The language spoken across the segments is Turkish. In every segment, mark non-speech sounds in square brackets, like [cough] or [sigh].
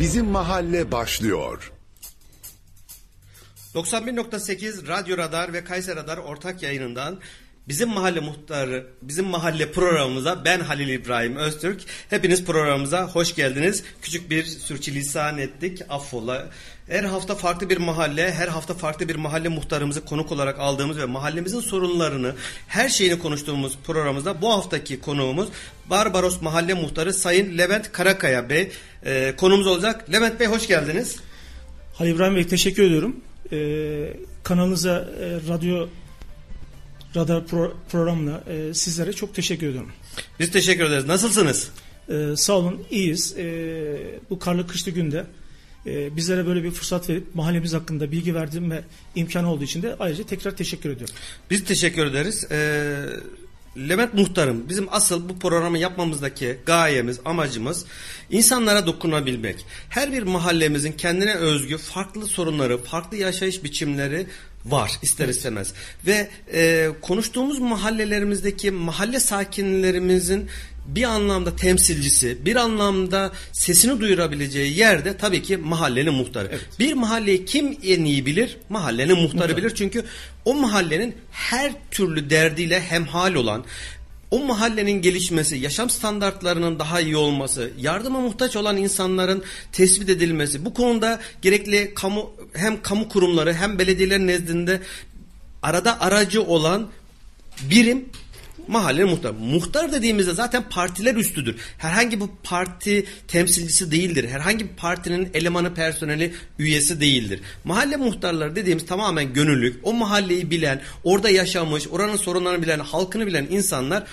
Bizim Mahalle başlıyor. 91.8 Radyo Radar ve Kayser Radar ortak yayınından Bizim Mahalle Muhtarı, Bizim Mahalle programımıza ben Halil İbrahim Öztürk. Hepiniz programımıza hoş geldiniz. Küçük bir sürçülisan ettik. Affola. Her hafta farklı bir mahalle, her hafta farklı bir mahalle muhtarımızı konuk olarak aldığımız ve mahallemizin sorunlarını, her şeyini konuştuğumuz programımızda bu haftaki konuğumuz Barbaros Mahalle Muhtarı Sayın Levent Karakaya Bey. Ee, konumuz olacak. Levent Bey hoş geldiniz. Halil İbrahim Bey teşekkür ediyorum. Ee, kanalınıza, e, radyo radar pro, programına e, sizlere çok teşekkür ediyorum. Biz teşekkür ederiz. Nasılsınız? Ee, sağ olun, iyiyiz. Ee, bu karlı kışlı günde e, bizlere böyle bir fırsat verip mahallemiz hakkında bilgi verdiğim ve imkanı olduğu için de ayrıca tekrar teşekkür ediyorum. Biz teşekkür ederiz. Ee, Levent Muhtarım bizim asıl bu programı yapmamızdaki gayemiz, amacımız insanlara dokunabilmek. Her bir mahallemizin kendine özgü farklı sorunları, farklı yaşayış biçimleri var ister istemez. Ve e, konuştuğumuz mahallelerimizdeki mahalle sakinlerimizin bir anlamda temsilcisi, bir anlamda sesini duyurabileceği yerde tabii ki mahallenin muhtarı. Evet. Bir mahalleyi kim en iyi bilir? Mahallenin muhtarı Muhtar. bilir. Çünkü o mahallenin her türlü derdiyle hemhal olan, o mahallenin gelişmesi, yaşam standartlarının daha iyi olması, yardıma muhtaç olan insanların tespit edilmesi, bu konuda gerekli kamu hem kamu kurumları hem belediyeler nezdinde arada aracı olan birim mahalle muhtar. Muhtar dediğimizde zaten partiler üstüdür. Herhangi bir parti temsilcisi değildir. Herhangi bir partinin elemanı, personeli, üyesi değildir. Mahalle muhtarları dediğimiz tamamen gönüllük, o mahalleyi bilen, orada yaşamış, oranın sorunlarını bilen, halkını bilen insanlar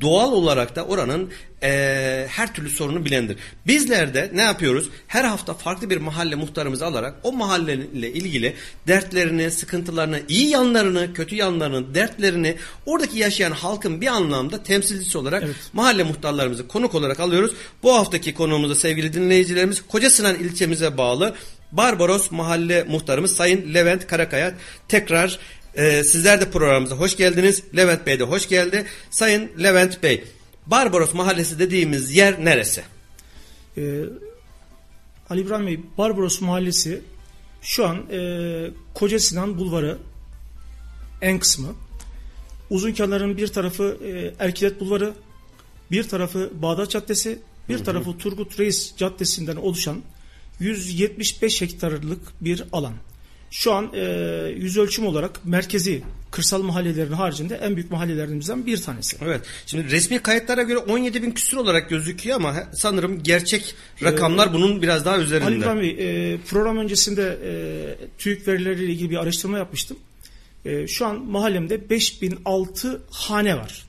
doğal olarak da oranın e, her türlü sorunu bilendir. Bizler de ne yapıyoruz? Her hafta farklı bir mahalle muhtarımızı alarak o mahalleyle ilgili dertlerini, sıkıntılarını, iyi yanlarını, kötü yanlarını, dertlerini oradaki yaşayan halkın bir anlamda temsilcisi olarak evet. mahalle muhtarlarımızı konuk olarak alıyoruz. Bu haftaki konuğumuzda sevgili dinleyicilerimiz Koca Sinan ilçemize bağlı Barbaros Mahalle Muhtarımız Sayın Levent Karakaya tekrar ee, sizler de programımıza hoş geldiniz. Levent Bey de hoş geldi. Sayın Levent Bey, Barbaros Mahallesi dediğimiz yer neresi? Ee, Ali İbrahim Bey, Barbaros Mahallesi şu an e, Koca Sinan Bulvarı en kısmı. Uzun kenarın bir tarafı e, Erkilet Bulvarı, bir tarafı Bağdat Caddesi, bir hı hı. tarafı Turgut Reis Caddesi'nden oluşan 175 hektarlık bir alan. Şu an e, yüz ölçüm olarak merkezi kırsal mahallelerin haricinde en büyük mahallelerimizden bir tanesi. Evet. Şimdi resmi kayıtlara göre 17 bin küsur olarak gözüküyor ama sanırım gerçek rakamlar ee, bunun biraz daha üzerinde. Ali Bey, e, program öncesinde e, TÜİK verileriyle ilgili bir araştırma yapmıştım. E, şu an mahallemde 5006 hane var.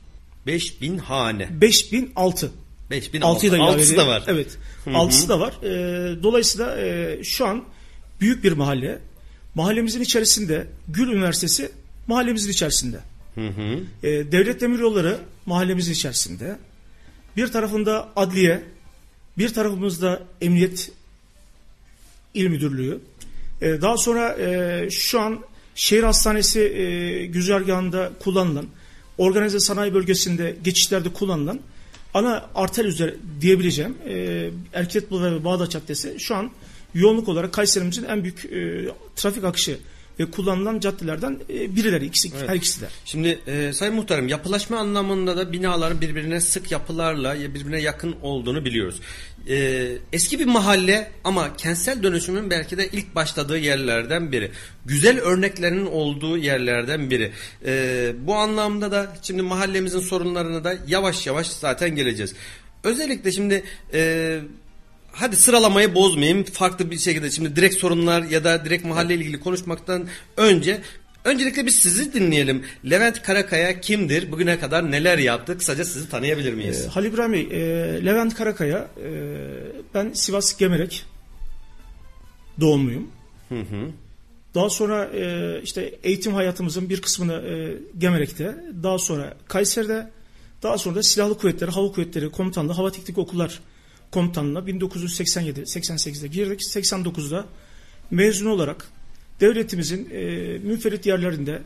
5000 hane. 5006. 5006. da, Altısı da var. Evet. Hı-hı. Altısı da var. E, dolayısıyla e, şu an büyük bir mahalle. Mahallemizin içerisinde Gül Üniversitesi mahallemizin içerisinde. Hı hı. E, devlet demir yolları mahallemizin içerisinde. Bir tarafında adliye, bir tarafımızda emniyet il müdürlüğü. E, daha sonra e, şu an şehir hastanesi e, güzergahında kullanılan, organize sanayi bölgesinde geçişlerde kullanılan ana arter üzeri diyebileceğim e, Erkek Bulvarı ve Bağdat Caddesi şu an yoğunluk olarak Kayserimizin en büyük e, trafik akışı ve kullanılan caddelerden e, birileri ikisi evet. her ikisi de. Şimdi e, Sayın Muhtarım yapılaşma anlamında da binaların birbirine sık yapılarla birbirine yakın olduğunu biliyoruz. E, eski bir mahalle ama kentsel dönüşümün belki de ilk başladığı yerlerden biri. Güzel örneklerinin olduğu yerlerden biri. E, bu anlamda da şimdi mahallemizin sorunlarını da yavaş yavaş zaten geleceğiz. Özellikle şimdi e, hadi sıralamayı bozmayayım. Farklı bir şekilde şimdi direkt sorunlar ya da direkt mahalle ile ilgili konuşmaktan önce Öncelikle biz sizi dinleyelim. Levent Karakaya kimdir? Bugüne kadar neler yaptı? Kısaca sizi tanıyabilir miyiz? E, Halil İbrahim Bey, e, Levent Karakaya, e, ben Sivas Gemerek doğumluyum. Hı hı. Daha sonra e, işte eğitim hayatımızın bir kısmını e, Gemerek'te, daha sonra Kayseri'de, daha sonra da Silahlı Kuvvetleri, Hava Kuvvetleri Komutanlığı, Hava Teknik Okullar komutanlığına 1987-88'de girdik. 89'da mezun olarak devletimizin e, münferit yerlerinde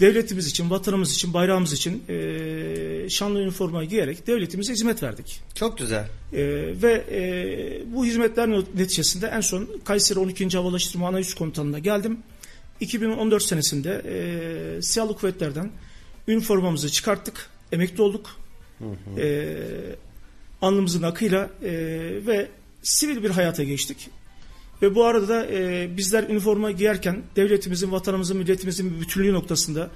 devletimiz için, vatanımız için, bayrağımız için e, şanlı üniforma giyerek devletimize hizmet verdik. Çok güzel. E, ve e, bu hizmetler neticesinde en son Kayseri 12. Havalaştırma Anayüz Komutanı'na geldim. 2014 senesinde e, Silahlı Kuvvetler'den üniformamızı çıkarttık, emekli olduk. Hı hı. E, alnımızın akıyla e, ve sivil bir hayata geçtik. Ve bu arada da e, bizler üniforma giyerken devletimizin, vatanımızın, milletimizin bütünlüğü noktasında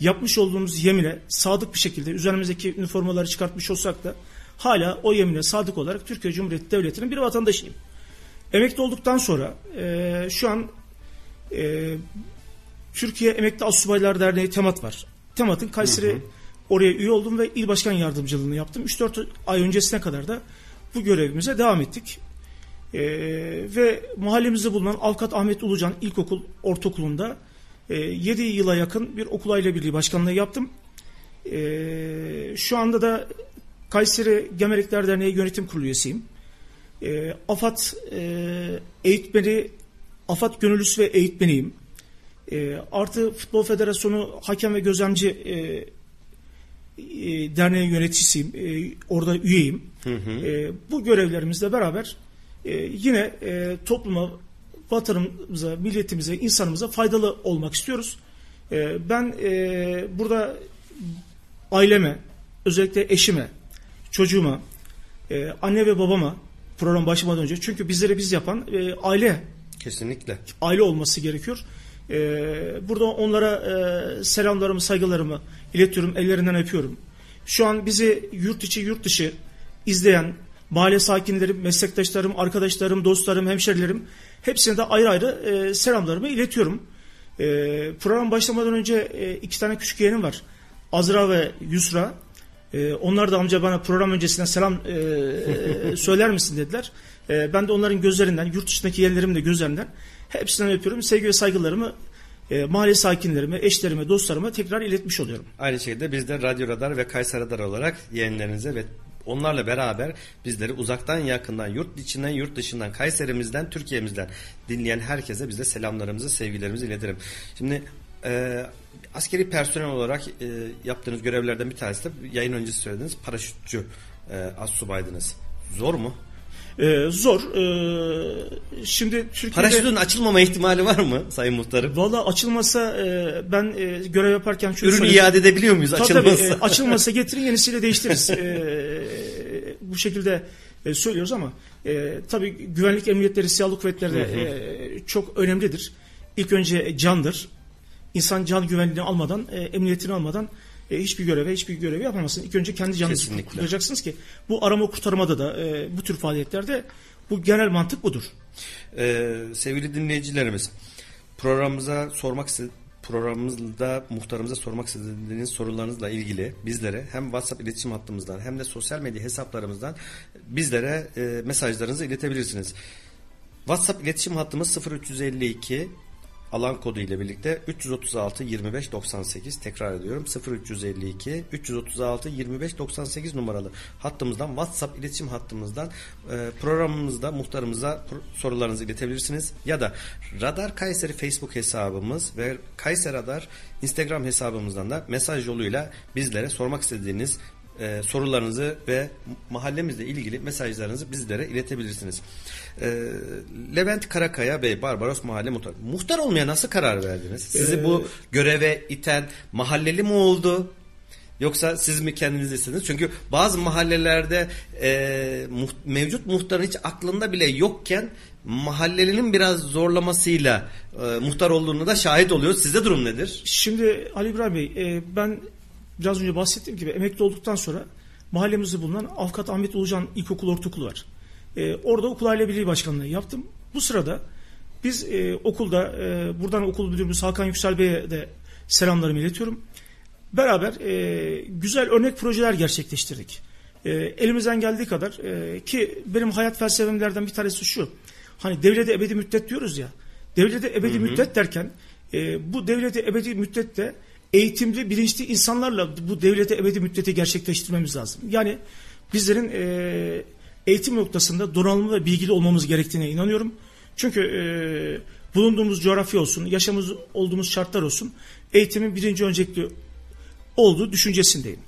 yapmış olduğumuz yemine sadık bir şekilde üzerimizdeki üniformaları çıkartmış olsak da hala o yemine sadık olarak Türkiye Cumhuriyeti Devleti'nin bir vatandaşıyım. Emekli olduktan sonra e, şu an e, Türkiye Emekli Asubaylar Derneği Temat var. Temat'ın Kayseri hı hı. Oraya üye oldum ve il başkan yardımcılığını yaptım. 3-4 ay öncesine kadar da bu görevimize devam ettik. Ee, ve mahallemizde bulunan Avukat Ahmet Ulucan İlkokul Ortaokulu'nda e, 7 yıla yakın bir okul aile birliği başkanlığı yaptım. E, şu anda da Kayseri Gemelikler Derneği Yönetim Kurulu üyesiyim. E, AFAD e, eğitmeni, AFAD gönüllüsü ve eğitmeniyim. E, artı Futbol Federasyonu hakem ve gözlemci e, e, derneği yöneticisiyim. E, orada üyeyim. Hı hı. E, bu görevlerimizle beraber e, yine e, topluma, vatanımıza, milletimize, insanımıza faydalı olmak istiyoruz. E, ben e, burada aileme, özellikle eşime, çocuğuma, e, anne ve babama program başlamadan önce çünkü bizleri biz yapan e, aile kesinlikle aile olması gerekiyor. E, burada onlara e, selamlarımı, saygılarımı iletiyorum, ellerinden öpüyorum. Şu an bizi yurt içi, yurt dışı izleyen mahalle sakinlerim, meslektaşlarım, arkadaşlarım, dostlarım, hemşerilerim hepsine de ayrı ayrı e, selamlarımı iletiyorum. E, program başlamadan önce iki tane küçük yeğenim var. Azra ve Yusra. E, onlar da amca bana program öncesinden selam söyler misin dediler. Ben de onların gözlerinden, yurt dışındaki yeğenlerimin de gözlerinden hepsinden öpüyorum. Sevgi ve saygılarımı e, mahalle sakinlerime, eşlerime, dostlarıma tekrar iletmiş oluyorum. Aynı şekilde biz de Radyo Radar ve Kayser Radar olarak yeğenlerinize ve onlarla beraber bizleri uzaktan yakından, yurt içinden, yurt dışından, Kayserimizden, Türkiye'mizden dinleyen herkese biz de selamlarımızı, sevgilerimizi iletirim. Şimdi e, askeri personel olarak e, yaptığınız görevlerden bir tanesi de yayın öncesi söylediğiniz paraşütçü e, az subaydınız. Zor mu? Ee, zor. Ee, şimdi Türkiye'de... Paraşütün açılmama ihtimali var mı Sayın Muhtarım? Valla açılmasa e, ben e, görev yaparken... Ürünü söyleyeyim. iade edebiliyor muyuz tabii, açılmasa? Tabii, e, açılmasa [laughs] getirin yenisiyle değiştiririz. e, bu şekilde e, söylüyoruz ama e, tabii güvenlik emniyetleri, silahlı kuvvetleri de e, çok önemlidir. İlk önce candır. İnsan can güvenliğini almadan, e, emniyetini almadan e, hiçbir göreve hiçbir görevi yapamazsınız. İlk önce kendi canınızı Kesinlikle. kurtaracaksınız ki bu arama kurtarmada da e, bu tür faaliyetlerde bu genel mantık budur. Ee, sevgili dinleyicilerimiz programımıza sormak programımızda muhtarımıza sormak istediğiniz sorularınızla ilgili bizlere hem WhatsApp iletişim hattımızdan hem de sosyal medya hesaplarımızdan bizlere e, mesajlarınızı iletebilirsiniz. WhatsApp iletişim hattımız 0352 alan kodu ile birlikte 336 25 98 tekrar ediyorum 0352 336 25 98 numaralı hattımızdan WhatsApp iletişim hattımızdan e, programımızda muhtarımıza sorularınızı iletebilirsiniz ya da Radar Kayseri Facebook hesabımız ve Kayseri Radar Instagram hesabımızdan da mesaj yoluyla bizlere sormak istediğiniz e, sorularınızı ve mahallemizle ilgili mesajlarınızı bizlere iletebilirsiniz. E, Levent Karakaya Bey, Barbaros Mahalle Muhtar. Muhtar olmaya nasıl karar verdiniz? Sizi ee, bu göreve iten mahalleli mi oldu? Yoksa siz mi kendiniz istediniz? Çünkü bazı mahallelerde e, muht, mevcut muhtarın hiç aklında bile yokken mahallelinin biraz zorlamasıyla e, muhtar olduğunu da şahit oluyor. Sizde durum nedir? Şimdi Ali İbrahim Bey e, ben biraz önce bahsettiğim gibi emekli olduktan sonra mahallemizde bulunan Avukat Ahmet Ulucan İlkokul Ortaokulu var. E, orada okul aile birliği başkanlığı yaptım. Bu sırada biz e, okulda e, buradan okul müdürümüz Hakan Yüksel Bey'e de selamlarımı iletiyorum. Beraber e, güzel örnek projeler gerçekleştirdik. E, elimizden geldiği kadar e, ki benim hayat felsefemlerden bir tanesi şu. Hani devlete ebedi müddet diyoruz ya. Devlete ebedi hı hı. müddet derken e, bu devlete ebedi müddette eğitimli, bilinçli insanlarla bu devlete ebedi müddeti gerçekleştirmemiz lazım. Yani bizlerin e, eğitim noktasında donanımlı ve bilgili olmamız gerektiğine inanıyorum. Çünkü e, bulunduğumuz coğrafya olsun, yaşamımız olduğumuz şartlar olsun eğitimin birinci öncelikli olduğu düşüncesindeyim.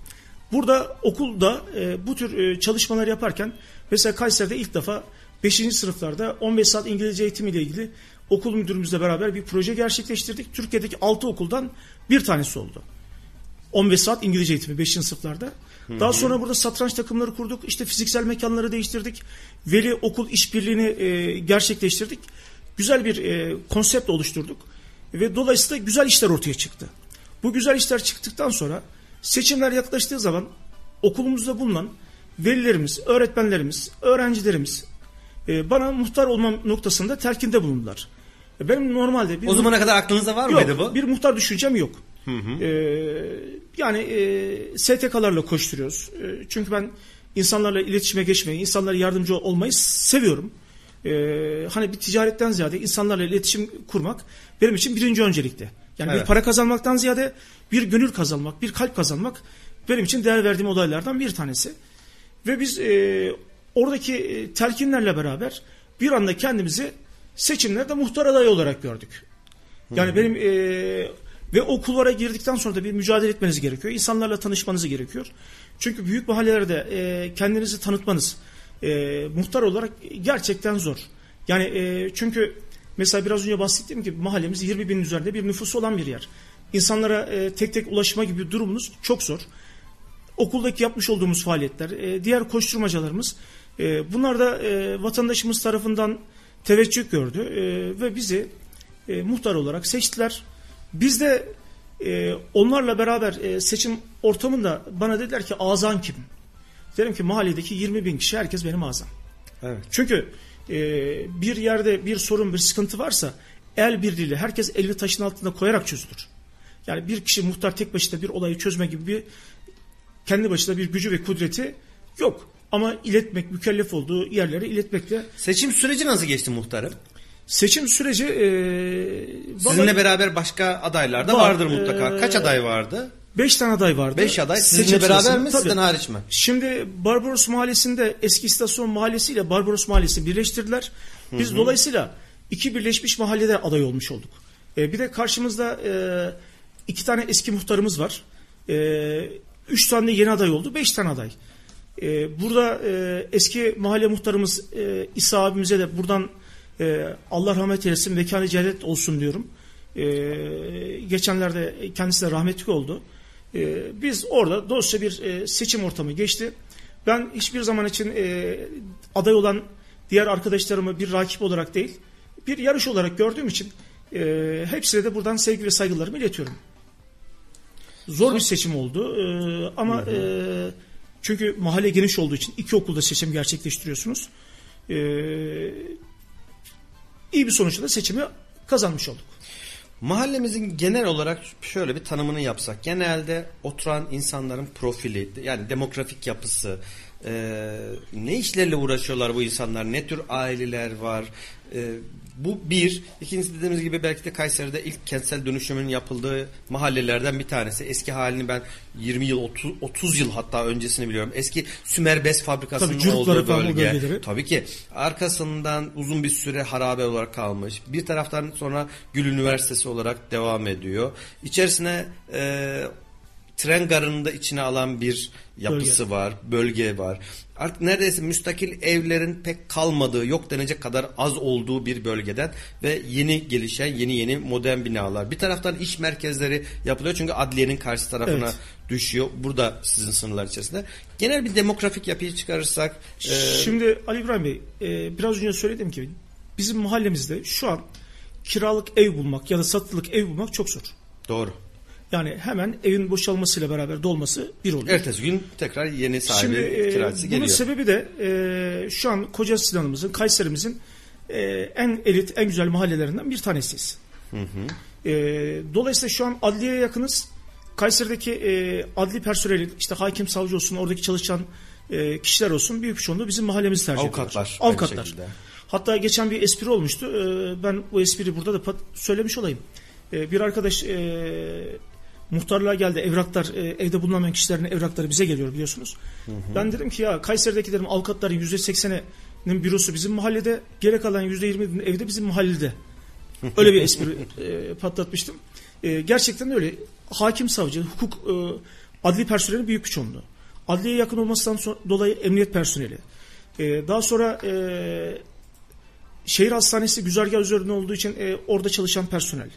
Burada okulda e, bu tür e, çalışmalar yaparken mesela Kayseri'de ilk defa 5. sınıflarda 15 saat İngilizce eğitimi ile ilgili okul müdürümüzle beraber bir proje gerçekleştirdik. Türkiye'deki 6 okuldan bir tanesi oldu. 15 saat İngilizce eğitimi 5. sınıflarda. Daha sonra burada satranç takımları kurduk. İşte fiziksel mekanları değiştirdik. Veli okul işbirliğini e, gerçekleştirdik. Güzel bir e, konsept oluşturduk. Ve dolayısıyla güzel işler ortaya çıktı. Bu güzel işler çıktıktan sonra seçimler yaklaştığı zaman okulumuzda bulunan velilerimiz, öğretmenlerimiz, öğrencilerimiz e, bana muhtar olma noktasında telkinde bulundular. E, Benim normalde bir O zamana kadar aklınızda var mıydı Yok, bu? bir muhtar düşüncem yok. Ee, yani e, STK'larla koşturuyoruz. E, çünkü ben insanlarla iletişime geçmeyi, insanlara yardımcı olmayı seviyorum. Ee, hani bir ticaretten ziyade insanlarla iletişim kurmak benim için birinci öncelikte. Yani Evet. bir para kazanmaktan ziyade bir gönül kazanmak, bir kalp kazanmak benim için değer verdiğim olaylardan bir tanesi. Ve biz e, oradaki e, telkinlerle beraber bir anda kendimizi seçimlerde muhtar adayı olarak gördük. Yani benim e, ve o kulvara girdikten sonra da bir mücadele etmeniz gerekiyor. İnsanlarla tanışmanız gerekiyor. Çünkü büyük mahallelerde e, kendinizi tanıtmanız e, muhtar olarak gerçekten zor. Yani e, çünkü mesela biraz önce bahsettiğim gibi mahallemiz 20 binin üzerinde bir nüfusu olan bir yer. İnsanlara e, tek tek ulaşma gibi durumunuz çok zor okuldaki yapmış olduğumuz faaliyetler, e, diğer koşturmacalarımız e, bunlar da e, vatandaşımız tarafından teveccüh gördü e, ve bizi e, muhtar olarak seçtiler. Biz de e, onlarla beraber e, seçim ortamında bana dediler ki azan kim? Dedim ki mahalledeki 20 bin kişi herkes benim azam. Evet. Çünkü e, bir yerde bir sorun bir sıkıntı varsa el birliğiyle herkes elini taşın altında koyarak çözülür. Yani bir kişi muhtar tek başına bir olayı çözme gibi bir kendi başına bir gücü ve kudreti yok. Ama iletmek, mükellef olduğu yerlere iletmekle Seçim süreci nasıl geçti muhtarım? Seçim süreci e, Sizinle vallahi beraber başka adaylar da Var. vardır mutlaka. Ee, Kaç aday vardı? beş tane aday vardı. Beş aday. Seçim Sizinle beraber sırasında- mi, Tabii. sizden hariç mi? Şimdi Barbaros Mahallesi'nde eski istasyon mahallesi ile Barbaros Mahallesi birleştirdiler. Biz dolayısıyla iki birleşmiş mahallede aday olmuş olduk. E, bir de karşımızda e, iki tane eski muhtarımız var. E, üç tane yeni aday oldu. Beş tane aday. E, burada e, eski mahalle muhtarımız e, İsa abimize de buradan e, Allah rahmet eylesin vekanı cennet olsun diyorum. E, geçenlerde kendisi de rahmetli oldu. E, biz orada dostça bir e, seçim ortamı geçti. Ben hiçbir zaman için e, aday olan diğer arkadaşlarımı bir rakip olarak değil, bir yarış olarak gördüğüm için e, hepsine de buradan sevgi ve saygılarımı iletiyorum. Zor bir seçim oldu e, ama e, çünkü mahalle geniş olduğu için iki okulda seçim gerçekleştiriyorsunuz. E, iyi bir sonuçla da seçimi kazanmış olduk. Mahallemizin genel olarak şöyle bir tanımını yapsak. Genelde oturan insanların profili, yani demografik yapısı, e, ne işlerle uğraşıyorlar bu insanlar, ne tür aileler var. E, bu bir. İkincisi dediğimiz gibi belki de Kayseri'de ilk kentsel dönüşümün yapıldığı mahallelerden bir tanesi. Eski halini ben 20 yıl, 30, 30 yıl hatta öncesini biliyorum. Eski Sümer Bez Fabrikası'nın Tabii, olduğu bölge. bölgeleri. Tabii ki arkasından uzun bir süre harabe olarak kalmış. Bir taraftan sonra Gül Üniversitesi olarak devam ediyor. İçerisine e, tren garını da içine alan bir yapısı var, bölge var. Artık neredeyse müstakil evlerin pek kalmadığı, yok denecek kadar az olduğu bir bölgeden ve yeni gelişen yeni yeni modern binalar. Bir taraftan iş merkezleri yapılıyor çünkü adliyenin karşı tarafına Evet. düşüyor. Burada sizin sınırlar içerisinde. Genel bir demografik yapıyı çıkarırsak e, Şimdi Ali İbrahim Bey e, biraz önce söyledim ki bizim mahallemizde şu an kiralık ev bulmak ya da satılık ev bulmak çok zor. doğru. Yani hemen evin boşalmasıyla beraber dolması bir oluyor. Ertesi gün tekrar yeni sahibi Şimdi e, kiracısı bunun geliyor. sebebi de e, şu an Koca Sinan'ımızın, Kayserimizin e, en elit, en güzel mahallelerinden bir tanesiyiz. E, dolayısıyla şu an adliyeye yakınız. Kayseri'deki e, adli personeli, işte hakim, savcı olsun, oradaki çalışan e, kişiler olsun büyük bir çoğunluğu bizim mahallemizi tercih Avukatlar, ediyorlar. Avukatlar. Hatta geçen bir espri olmuştu. E, ben bu espriyi burada da söylemiş olayım. E, bir arkadaş e, muhtarlığa geldi. Evraklar, e, evde bulunamayan kişilerin evrakları bize geliyor biliyorsunuz. Ben dedim ki ya Kayseri'deki dedim avukatların %80'inin bürosu bizim mahallede. Geri kalan %20'nin evde bizim mahallede. [laughs] Öyle bir espri e, patlatmıştım. E, gerçekten öyle. Hakim, savcı, hukuk, e, adli personeli büyük bir çoğunluğu. Adliye yakın olmasından dolayı emniyet personeli. E, daha sonra e, şehir hastanesi güzergah üzerinde olduğu için e, orada çalışan personel.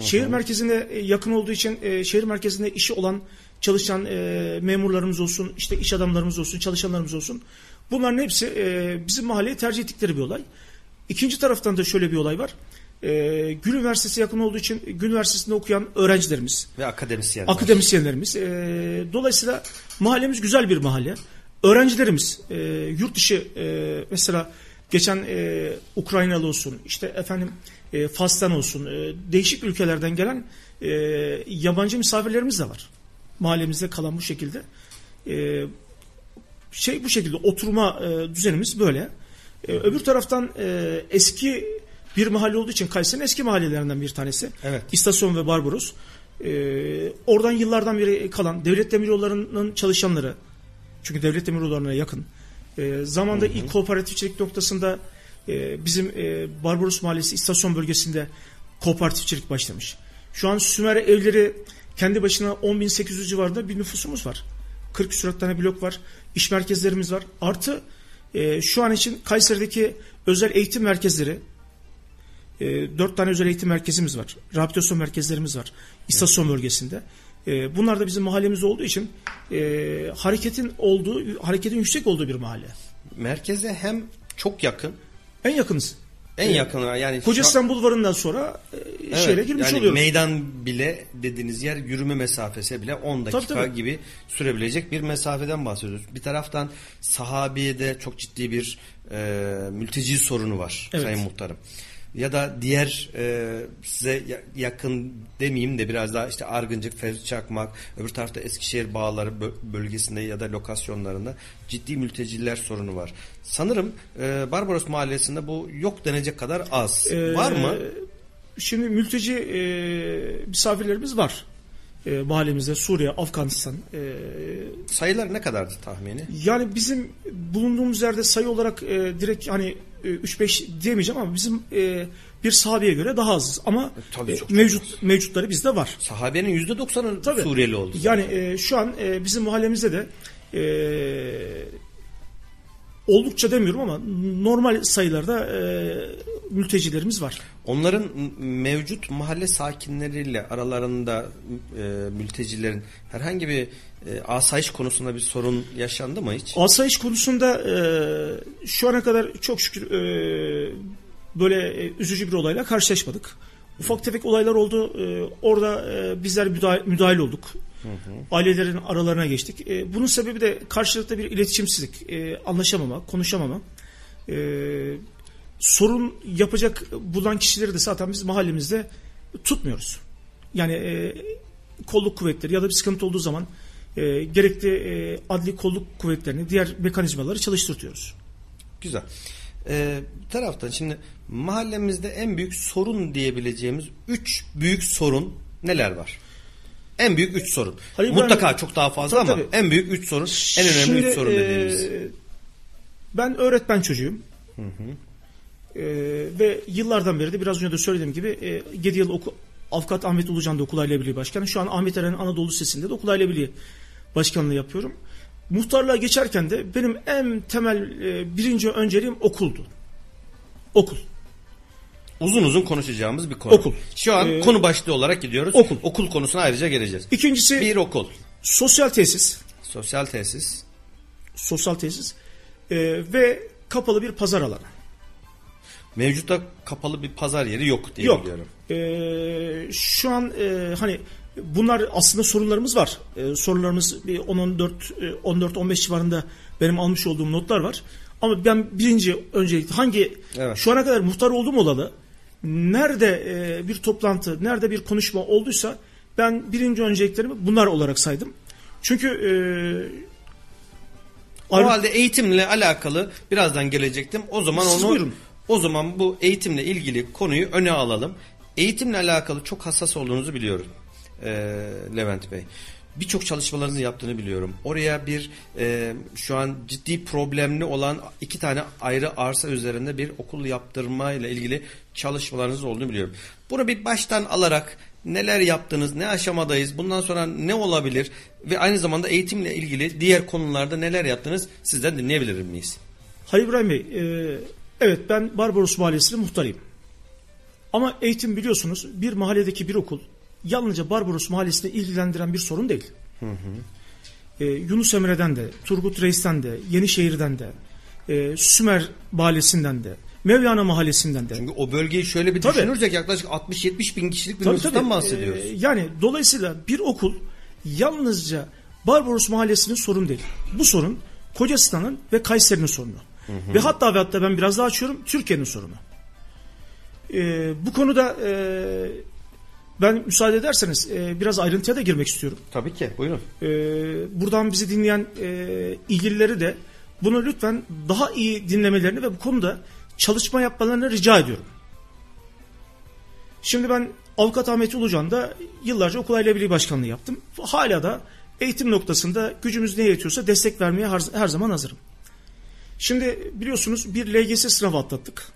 Şehir merkezine e, yakın olduğu için e, şehir merkezinde işi olan çalışan e, memurlarımız olsun, işte iş adamlarımız olsun, çalışanlarımız olsun. Bunların hepsi e, bizim mahalleye tercih ettikleri bir olay. İkinci taraftan da şöyle bir olay var. E, Gül Üniversitesi yakın olduğu için Gül Üniversitesi'nde okuyan öğrencilerimiz, Ve akademisyenler. akademisyenlerimiz. E, dolayısıyla mahallemiz güzel bir mahalle. Öğrencilerimiz e, yurt dışı e, mesela geçen e, Ukraynalı olsun işte efendim e, Fas'tan olsun e, değişik ülkelerden gelen e, yabancı misafirlerimiz de var. Mahallemizde kalan bu şekilde. E, şey bu şekilde oturma e, düzenimiz böyle. E, öbür taraftan e, eski bir mahalle olduğu için Kayseri'nin eski mahallelerinden bir tanesi. Evet. İstasyon ve Barbaros. E, oradan yıllardan beri kalan devlet demiryollarının çalışanları çünkü devlet demiryollarına yakın. E, zamanda ilk kooperatifçilik noktasında e, bizim e, Barbaros Mahallesi istasyon bölgesinde kooperatifçilik başlamış. Şu an Sümer evleri kendi başına 10.800 civarında bir nüfusumuz var. 40 küsur tane blok var. iş merkezlerimiz var. Artı e, şu an için Kayseri'deki özel eğitim merkezleri e, 4 tane özel eğitim merkezimiz var. Rehabilitasyon merkezlerimiz var. İstasyon bölgesinde. E, bunlar da bizim mahallemiz olduğu için e, hareketin olduğu, hareketin yüksek olduğu bir mahalle. Merkeze hem çok yakın, En yakınız. en yakın yani Koca İstanbul Bulvarı'ndan sonra e, Evet, şehre girmiş yani oluyoruz. meydan bile dediğiniz yer yürüme mesafesi bile 10 dakika Tabii, tabii. gibi sürebilecek bir mesafeden bahsediyoruz. Bir taraftan sahabiyede çok ciddi bir e, mülteci sorunu var Evet. Sayın Muhtarım. Ya da diğer e, size ya- yakın demeyeyim de biraz daha işte Argıncık, Fevzi Çakmak, öbür tarafta Eskişehir bağları bö- bölgesinde ya da lokasyonlarında ciddi mülteciler sorunu var. Sanırım e, Barbaros Mahallesi'nde bu yok denecek kadar az. Ee, var mı? Şimdi mülteci e, misafirlerimiz var. E, mahallemizde Suriye, Afganistan. e, Sayılar ne kadardı tahmini? yani bizim bulunduğumuz yerde sayı olarak e, direkt hani 3-5 diyemeyeceğim ama bizim e, bir sahabeye göre daha az. Ama tabii e, çok, çok mevcut mevcutları bizde var. Sahabenin yüzde doksanı Tabii. Suriyeli oldu. Yani e, şu an e, bizim mahallemizde de e, oldukça demiyorum ama normal sayılarda e, mültecilerimiz var. Onların mevcut mahalle sakinleriyle aralarında e, mültecilerin herhangi bir e, asayiş konusunda bir sorun yaşandı mı hiç? Asayiş konusunda e, şu ana kadar çok şükür e, böyle üzücü bir olayla karşılaşmadık. Ufak tefek olaylar oldu. E, orada e, bizler müdahale olduk. Ailelerin aralarına geçtik. E, bunun sebebi de karşılıklı bir iletişimsizlik, e, anlaşamama, konuşamama. E, sorun yapacak bulan kişileri de zaten biz mahallemizde tutmuyoruz. Yani e, kolluk kuvvetleri ya da bir sıkıntı olduğu zaman e, gerekli e, adli kolluk kuvvetlerini, diğer mekanizmaları çalıştırtıyoruz. Güzel. E, bir taraftan şimdi mahallemizde en büyük sorun diyebileceğimiz üç büyük sorun neler var? En büyük üç sorun. Halil Mutlaka İbrahim- çok daha fazla Tabii, ama tabii. en büyük üç sorun, en önemli Şimdi, üç sorun e, dediğimiz. ben öğretmen çocuğuyum. E, ve yıllardan beri de biraz önce de söylediğim gibi e, 7 yıl oku, Avukat Ahmet Ulucan da Okul Aile Birliği Başkanı. Şu an Ahmet Eren Anadolu Lisesi'nde de Okul Aile Birliği Başkanlığı yapıyorum. Muhtarlığa geçerken de benim en temel e, birinci önceliğim okuldu. Okul. Uzun uzun konuşacağımız bir konu. Okul. Şu an Ee, konu başlığı olarak gidiyoruz. okul. Okul konusuna ayrıca geleceğiz. İkincisi Bir okul. sosyal tesis. Sosyal tesis. Sosyal tesis. E, ve kapalı bir pazar alanı. Mevcutta kapalı bir pazar yeri yok diye Yok. biliyorum. Ee, şu an e, hani bunlar aslında sorunlarımız var. Ee, sorularımız bir 10-14 e, 14-15 civarında benim almış olduğum notlar var. Ama ben birinci öncelikle hangi Evet. şu ana kadar muhtar oldum olalı nerede e, bir toplantı, nerede bir konuşma olduysa ben birinci önceliklerimi bunlar olarak saydım. Çünkü e, O ayrı- halde eğitimle alakalı birazdan gelecektim. O zaman Siz onu buyurun. o zaman bu eğitimle ilgili konuyu öne alalım. Eğitimle alakalı çok hassas olduğunuzu biliyorum. Ee, Levent Bey. birçok çalışmalarınızı yaptığını biliyorum. Oraya bir e, şu an ciddi problemli olan iki tane ayrı arsa üzerinde bir okul yaptırma ile ilgili çalışmalarınız olduğunu biliyorum. Bunu bir baştan alarak neler yaptınız, ne aşamadayız, bundan sonra ne olabilir ve aynı zamanda eğitimle ilgili diğer konularda neler yaptınız sizden dinleyebilir miyiz? Halil İbrahim Bey, e, evet ben Barbaros Mahallesi'nin muhtarıyım. Ama eğitim biliyorsunuz bir mahalledeki bir okul yalnızca Barbaros Mahallesi'ni ilgilendiren bir sorun değil. Hı hı. E, Yunus Emre'den de, Turgut Reis'ten de, Yenişehir'den de, e, Sümer Mahallesi'nden de, Mevlana Mahallesi'nden de. Çünkü o bölgeyi şöyle bir Tabii. düşünürsek yaklaşık 60-70 bin kişilik bir Tabii, nüfustan tabii. bahsediyoruz. Ee, yani dolayısıyla bir okul yalnızca Barbaros Mahallesi'nin sorun değil. Bu sorun Kocasistan'ın ve Kayseri'nin sorunu. Ve hatta ve hatta ben biraz daha açıyorum Türkiye'nin sorunu. Ee, bu konuda e, ben müsaade ederseniz e, biraz ayrıntıya da girmek istiyorum. Tabii ki buyurun. Ee, buradan bizi dinleyen e, ilgilileri de bunu lütfen daha iyi dinlemelerini ve bu konuda çalışma yapmalarını rica ediyorum. Şimdi ben Avukat Ahmet Ulucan'da yıllarca okul aile birliği başkanlığı yaptım. Hala da eğitim noktasında gücümüz ne yetiyorsa destek vermeye her, her zaman hazırım. Şimdi biliyorsunuz bir LGS sınavı atlattık.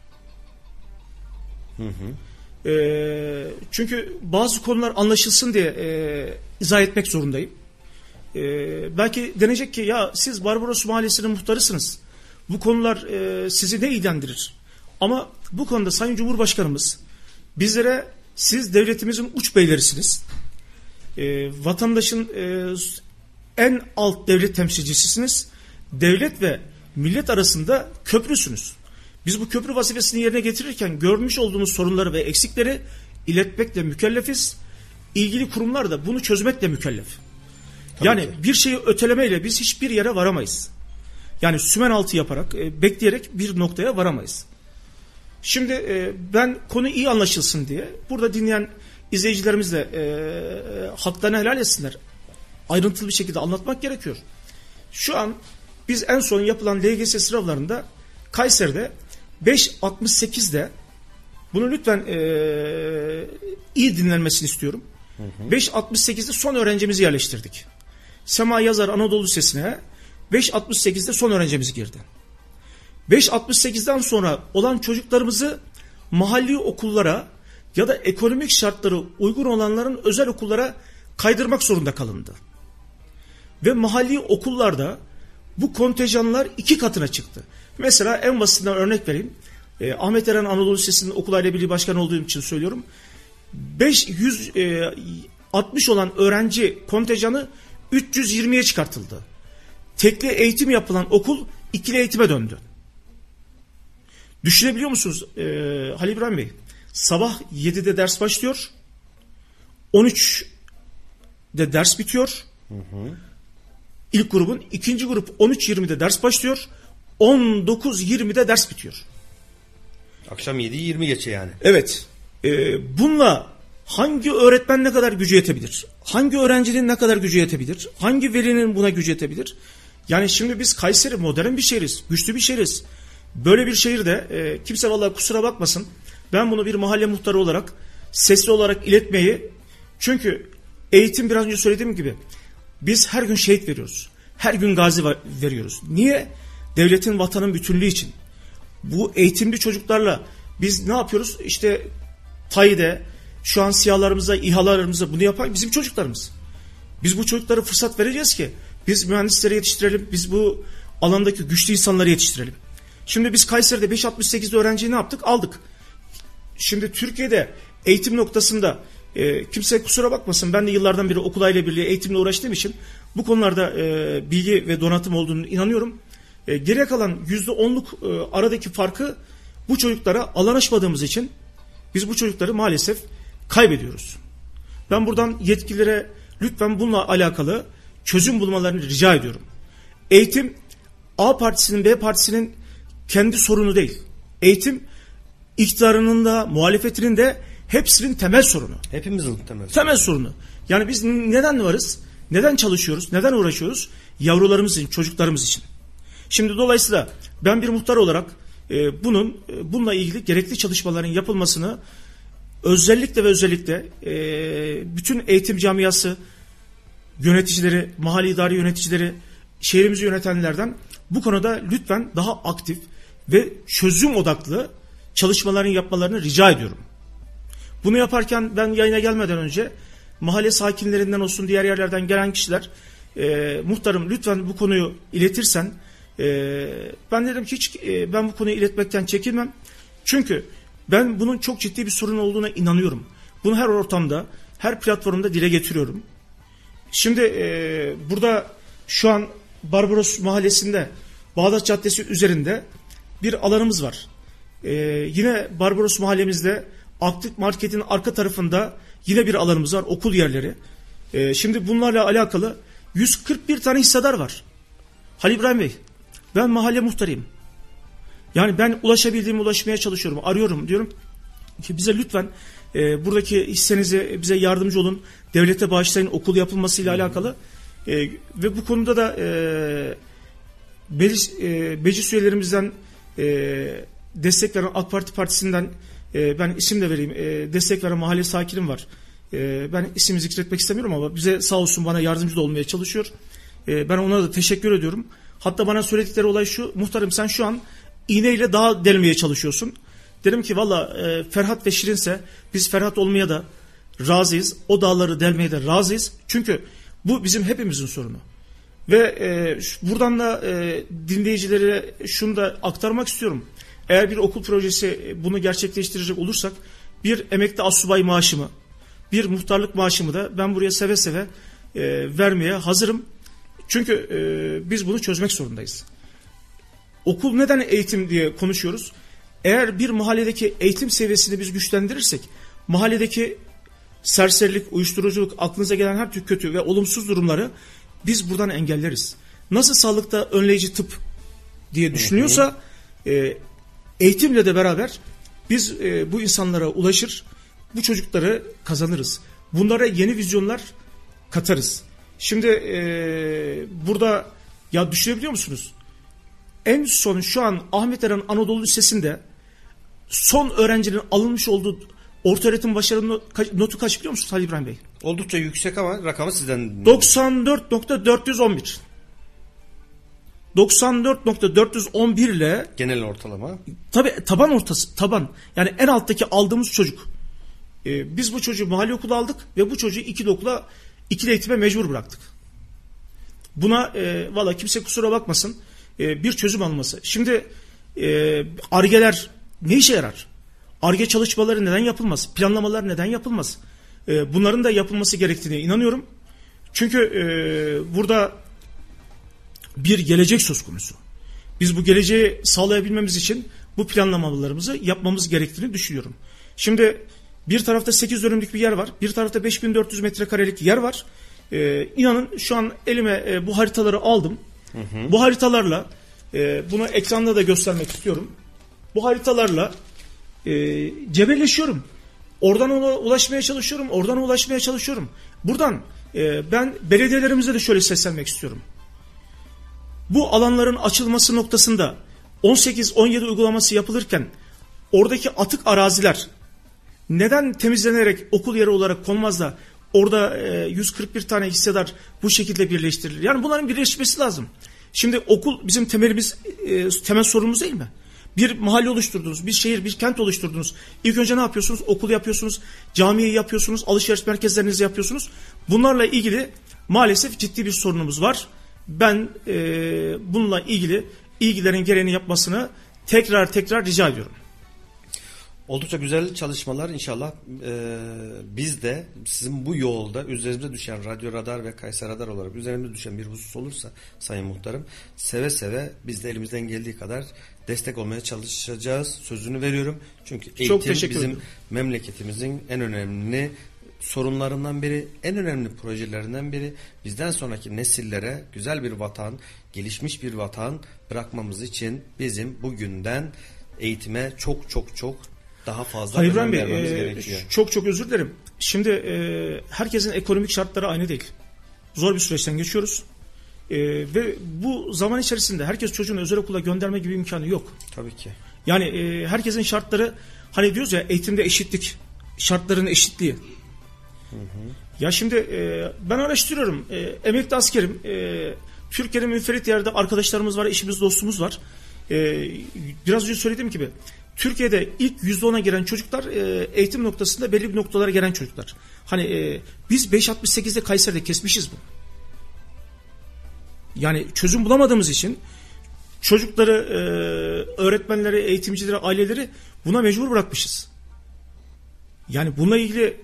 Ee, çünkü bazı konular anlaşılsın diye e, izah etmek zorundayım. Ee, belki denecek ki ya siz Barbaros Mahallesi'nin muhtarısınız. Bu konular e, sizi ne ilgilendirir? Ama bu konuda Sayın Cumhurbaşkanımız bizlere siz devletimizin uç beylerisiniz. E, vatandaşın e, en alt devlet temsilcisisiniz. Devlet ve millet arasında köprüsünüz. Biz bu köprü vazifesini yerine getirirken görmüş olduğumuz sorunları ve eksikleri iletmekle mükellefiz. İlgili kurumlar da bunu çözmekle mükellef. yani ki. bir şeyi ötelemeyle biz hiçbir yere varamayız. Yani sümen altı yaparak, e, bekleyerek bir noktaya varamayız. Şimdi e, ben konu iyi anlaşılsın diye burada dinleyen izleyicilerimiz de e, haklarını helal etsinler. Ayrıntılı bir şekilde anlatmak gerekiyor. Şu an biz en son yapılan LGS sınavlarında Kayseri'de 5.68'de bunu lütfen e, iyi dinlenmesini istiyorum. 5.68'de son öğrencimizi yerleştirdik. Sema Yazar Anadolu Lisesi'ne 5.68'de son öğrencimiz girdi. 5.68'den sonra olan çocuklarımızı mahalli okullara ya da ekonomik şartları uygun olanların özel okullara kaydırmak zorunda kalındı. Ve mahalli okullarda bu kontenjanlar iki katına çıktı. Mesela en basitinden örnek vereyim. E, Ahmet Eren Anadolu Lisesi'nin okul aile birliği başkanı olduğum için söylüyorum. 560 olan öğrenci kontenjanı 320'ye çıkartıldı. Tekli eğitim yapılan okul ikili eğitime döndü. Düşünebiliyor musunuz e, Halil İbrahim Bey? Sabah 7'de ders başlıyor. 13'de ders bitiyor. İlk grubun. ikinci grup 13.20'de ders başlıyor. 19.20'de ders bitiyor. Akşam 7-20 geçe yani. Evet. E, bununla hangi öğretmen ne kadar gücü yetebilir? Hangi öğrencinin ne kadar gücü yetebilir? Hangi velinin buna gücü yetebilir? Yani şimdi biz Kayseri modern bir şehiriz. Güçlü bir şehiriz. Böyle bir şehirde e, kimse vallahi kusura bakmasın. Ben bunu bir mahalle muhtarı olarak sesli olarak iletmeyi çünkü eğitim biraz önce söylediğim gibi biz her gün şehit veriyoruz. Her gün gazi veriyoruz. Niye? Devletin vatanın bütünlüğü için. Bu eğitimli çocuklarla biz ne yapıyoruz? İşte TAİ'de şu an siyalarımıza, İHA'larımıza bunu yapan bizim çocuklarımız. Biz bu çocuklara fırsat vereceğiz ki biz mühendisleri yetiştirelim. Biz bu alandaki güçlü insanları yetiştirelim. Şimdi biz Kayseri'de 5.68'de öğrenciyi ne yaptık? Aldık. Şimdi Türkiye'de eğitim noktasında e, kimse kusura bakmasın ben de yıllardan beri okul aile birliği eğitimle uğraştığım için bu konularda e, bilgi ve donatım olduğunu inanıyorum. E, geriye kalan %10'luk e, aradaki farkı bu çocuklara alan açmadığımız için biz bu çocukları maalesef kaybediyoruz. Ben buradan yetkililere lütfen bununla alakalı çözüm bulmalarını rica ediyorum. Eğitim A partisinin B partisinin kendi sorunu değil. Eğitim iktidarının da muhalefetinin de hepsinin temel sorunu. Hepimizin temel. Temel sorunu. Yani biz neden varız? Neden çalışıyoruz? Neden uğraşıyoruz? Yavrularımız için, çocuklarımız için. Şimdi dolayısıyla ben bir muhtar olarak e, bunun e, bununla ilgili gerekli çalışmaların yapılmasını özellikle ve özellikle e, bütün eğitim camiası yöneticileri, mahalli idari yöneticileri, şehrimizi yönetenlerden bu konuda lütfen daha aktif ve çözüm odaklı çalışmaların yapmalarını rica ediyorum. Bunu yaparken ben yayına gelmeden önce mahalle sakinlerinden olsun diğer yerlerden gelen kişiler e, muhtarım lütfen bu konuyu iletirsen e, ben dedim ki hiç e, ben bu konuyu iletmekten çekinmem. Çünkü ben bunun çok ciddi bir sorun olduğuna inanıyorum. Bunu her ortamda, her platformda dile getiriyorum. Şimdi e, burada şu an Barbaros Mahallesi'nde Bağdat Caddesi üzerinde bir alanımız var. E, yine Barbaros Mahallemizde Aktif Market'in arka tarafında yine bir alanımız var. Okul yerleri. E, şimdi bunlarla alakalı 141 tane hissedar var. Halil İbrahim Bey ben mahalle muhtarıyım. Yani ben ulaşabildiğimi ulaşmaya çalışıyorum. Arıyorum diyorum ki bize lütfen e, buradaki hissenizi bize yardımcı olun. Devlete bağışlayın okul yapılmasıyla alakalı. E, ve bu konuda da e, meclis, e, meclis üyelerimizden e, destek veren AK Parti Partisi'nden e, ben isim de vereyim. E, destek veren mahalle sakinim var. E, ben isim zikretmek istemiyorum ama bize sağ olsun bana yardımcı da olmaya çalışıyor. E, ben ona da teşekkür ediyorum. Hatta bana söyledikleri olay şu. Muhtarım sen şu an iğneyle daha delmeye çalışıyorsun. Dedim ki valla e, Ferhat ve Şirinse biz Ferhat olmaya da razıyız. O dağları delmeye de razıyız. Çünkü bu bizim hepimizin sorunu. Ve e, buradan da e, dinleyicilere şunu da aktarmak istiyorum. Eğer bir okul projesi e, bunu gerçekleştirecek olursak bir emekli asubay maaşımı, bir muhtarlık maaşımı da ben buraya seve seve e, vermeye hazırım. Çünkü e, biz bunu çözmek zorundayız. Okul neden eğitim diye konuşuyoruz. Eğer bir mahalledeki eğitim seviyesini biz güçlendirirsek mahalledeki serserilik, uyuşturuculuk, aklınıza gelen her tür kötü ve olumsuz durumları biz buradan engelleriz. Nasıl sağlıkta önleyici tıp diye düşünüyorsa e, eğitimle de beraber biz e, bu insanlara ulaşır, bu çocukları kazanırız. Bunlara yeni vizyonlar katarız. Şimdi e, burada ya düşünebiliyor musunuz? En son şu an Ahmet Eren Anadolu Lisesi'nde son öğrencinin alınmış olduğu orta öğretim başarı notu kaç biliyor musunuz Halil İbrahim Bey? Oldukça yüksek ama rakamı sizden 94.411 94.411 ile genel ortalama. tabi taban ortası taban yani en alttaki aldığımız çocuk. Ee, biz bu çocuğu mahalle okula aldık ve bu çocuğu ikili okula ikili eğitime mecbur bıraktık. Buna e, valla kimse kusura bakmasın e, bir çözüm alması. Şimdi e, argeler ne işe yarar? Arge çalışmaları neden yapılmaz? Planlamalar neden yapılmaz? E, bunların da yapılması gerektiğine inanıyorum. Çünkü e, burada bir gelecek söz konusu. Biz bu geleceği sağlayabilmemiz için bu planlamalarımızı yapmamız gerektiğini düşünüyorum. Şimdi bir tarafta 8 dönümlük bir yer var. Bir tarafta 5400 metrekarelik yer var. Ee, inanın şu an elime e, bu haritaları aldım. Bu haritalarla e, bunu ekranda da göstermek istiyorum. Bu haritalarla e, cebelleşiyorum. Oradan ona ulaşmaya çalışıyorum. Oradan ulaşmaya çalışıyorum. Buradan e, ben belediyelerimize de şöyle seslenmek istiyorum. Bu alanların açılması noktasında 18-17 uygulaması yapılırken oradaki atık araziler neden temizlenerek okul yeri olarak konmaz da orada e, 141 tane hissedar bu şekilde birleştirilir? Yani bunların birleşmesi lazım. Şimdi okul bizim temelimiz, e, temel sorunumuz değil mi? Bir mahalle oluşturdunuz, bir şehir, bir kent oluşturdunuz. İlk önce ne yapıyorsunuz? Okul yapıyorsunuz, camiyi yapıyorsunuz, alışveriş merkezlerinizi yapıyorsunuz. Bunlarla ilgili maalesef ciddi bir sorunumuz var. Ben e, bununla ilgili ilgilerin gereğini yapmasını tekrar tekrar rica ediyorum. Oldukça güzel çalışmalar inşallah e, biz de sizin bu yolda üzerimize düşen Radyo Radar ve Kayser Radar olarak üzerimize düşen bir husus olursa Sayın Muhtarım seve seve biz de elimizden geldiği kadar destek olmaya çalışacağız sözünü veriyorum. Çünkü eğitim teşekkür bizim ederim. memleketimizin en önemli sorunlarından biri, en önemli projelerinden biri. Bizden sonraki nesillere güzel bir vatan, gelişmiş bir vatan bırakmamız için bizim bugünden eğitime çok çok çok daha fazla Hayır önem Bey, vermemiz e, gerekiyor. çok çok özür dilerim. Şimdi e, herkesin ekonomik şartları aynı değil. Zor bir süreçten geçiyoruz. E, ve bu zaman içerisinde herkes çocuğunu özel okula gönderme gibi imkanı yok. Tabii ki. Yani e, herkesin şartları hani diyoruz ya eğitimde eşitlik, şartların eşitliği. Ya şimdi e, ben araştırıyorum. E, emekli askerim. E, Türkiye'nin münferit yerde arkadaşlarımız var, eşimiz, dostumuz var. E, biraz önce söylediğim gibi Türkiye'de ilk %10'a giren çocuklar e, eğitim noktasında belli bir noktalara gelen çocuklar. Hani e, biz 5.68'de Kayseri'de kesmişiz bu. Yani çözüm bulamadığımız için çocukları, e, öğretmenleri, eğitimcileri, aileleri buna mecbur bırakmışız. Yani bununla ilgili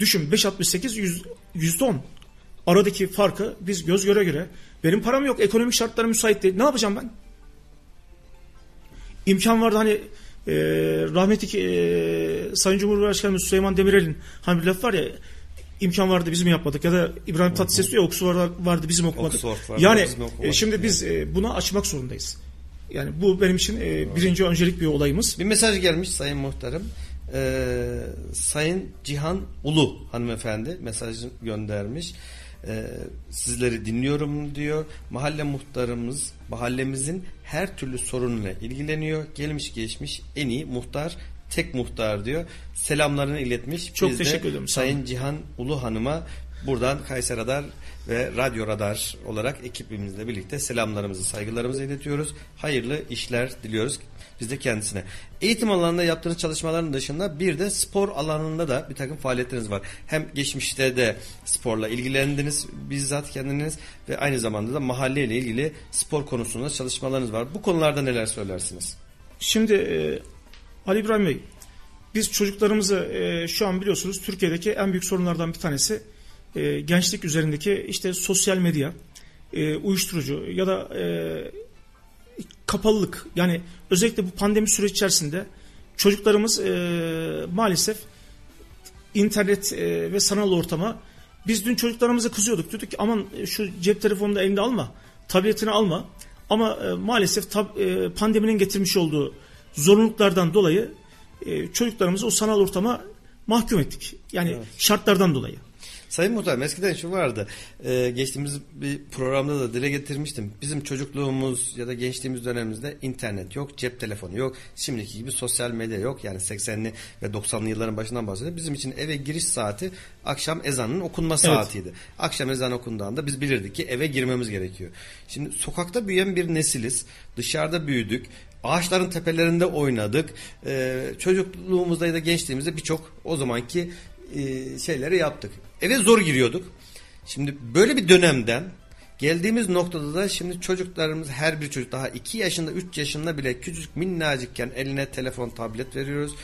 düşün 5.68 yüz- %10. Aradaki farkı biz göz göre göre benim param yok, ekonomik şartlar müsait değil. Ne yapacağım ben? İmkan vardı hani e, rahmetli e, Sayın Cumhurbaşkanımız Süleyman Demirel'in hani bir laf var ya imkan vardı bizim yapmadık ya da İbrahim Tatlıses diyor Oxford vardı bizim okumadık. Vardı, yani bizim okumadık. e, şimdi biz e, buna açmak zorundayız. Yani bu benim için e, birinci öncelik bir olayımız. Bir mesaj gelmiş Sayın Muhtarım. Ee, Sayın Cihan Ulu hanımefendi mesajı göndermiş. Ee, sizleri dinliyorum diyor. Mahalle muhtarımız mahallemizin her türlü sorunuyla ilgileniyor. Gelmiş geçmiş en iyi muhtar tek muhtar diyor. Selamlarını iletmiş. Çok Biz teşekkür ederim. Sayın Cihan Ulu Hanım'a buradan Kayseri Radar ve Radyo Radar olarak ekibimizle birlikte selamlarımızı, saygılarımızı iletiyoruz. Hayırlı işler diliyoruz biz de kendisine. Eğitim alanında yaptığınız çalışmaların dışında bir de spor alanında da bir takım faaliyetleriniz var. Hem geçmişte de sporla ilgilendiniz bizzat kendiniz ve aynı zamanda da mahalleyle ilgili spor konusunda çalışmalarınız var. Bu konularda neler söylersiniz? Şimdi e, Ali İbrahim Bey, biz çocuklarımızı e, şu an biliyorsunuz Türkiye'deki en büyük sorunlardan bir tanesi e, gençlik üzerindeki işte sosyal medya, e, uyuşturucu ya da e, kapalılık. Yani özellikle bu pandemi süreci içerisinde çocuklarımız e, maalesef internet e, ve sanal ortama biz dün çocuklarımıza kızıyorduk. Diyorduk ki aman e, şu cep telefonunu elinde alma, tabletini alma. Ama e, maalesef tab- e, pandeminin getirmiş olduğu zorunluluklardan dolayı e, çocuklarımızı o sanal ortama mahkum ettik. Yani şartlardan dolayı. Sayın Muhtarım eskiden şu vardı. Ee, geçtiğimiz bir programda da dile getirmiştim. Bizim çocukluğumuz ya da gençliğimiz dönemimizde internet yok, cep telefonu yok. Şimdiki gibi sosyal medya yok. Yani 80'li ve 90'lı yılların başından bahsediyorum. Bizim için eve giriş saati akşam ezanının okunma saatiydi. Akşam ezan okunduğunda biz bilirdik ki eve girmemiz gerekiyor. Şimdi sokakta büyüyen bir nesiliz. Dışarıda büyüdük. Ağaçların tepelerinde oynadık. Ee, çocukluğumuzda ya da gençliğimizde birçok o zamanki e, şeyleri yaptık. Eve zor giriyorduk. Şimdi böyle bir dönemden geldiğimiz noktada da şimdi çocuklarımız her bir çocuk daha 2 yaşında 3 yaşında bile küçücük minnacıkken eline telefon tablet veriyoruz.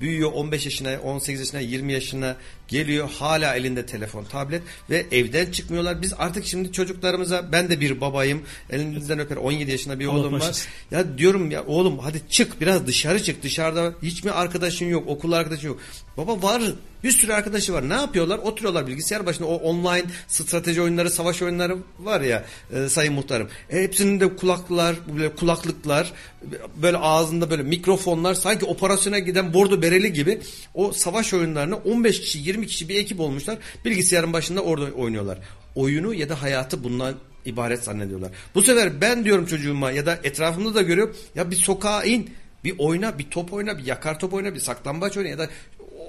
Büyüyor 15 yaşına 18 yaşına 20 yaşına geliyor hala elinde telefon tablet ve evden çıkmıyorlar. Biz artık şimdi çocuklarımıza ben de bir babayım elinizden öper 17 yaşında bir Allah oğlum var. Ya diyorum ya oğlum hadi çık biraz dışarı çık dışarıda hiç mi arkadaşın yok okul arkadaşın yok. Baba var bir sürü arkadaşı var ne yapıyorlar oturuyorlar bilgisayar başında o online strateji oyunları savaş oyunları var ya e, sayın muhtarım. E, hepsinin de kulaklar böyle kulaklıklar böyle ağzında böyle mikrofonlar sanki operasyona giden bordo bereli gibi o savaş oyunlarını 15 kişi 20 kişi bir ekip olmuşlar bilgisayarın başında orada oynuyorlar. Oyunu ya da hayatı bundan ibaret zannediyorlar. Bu sefer ben diyorum çocuğuma ya da etrafımda da görüyorum ya bir sokağa in bir oyna bir top oyna bir yakar top oyna bir saklambaç oyna ya da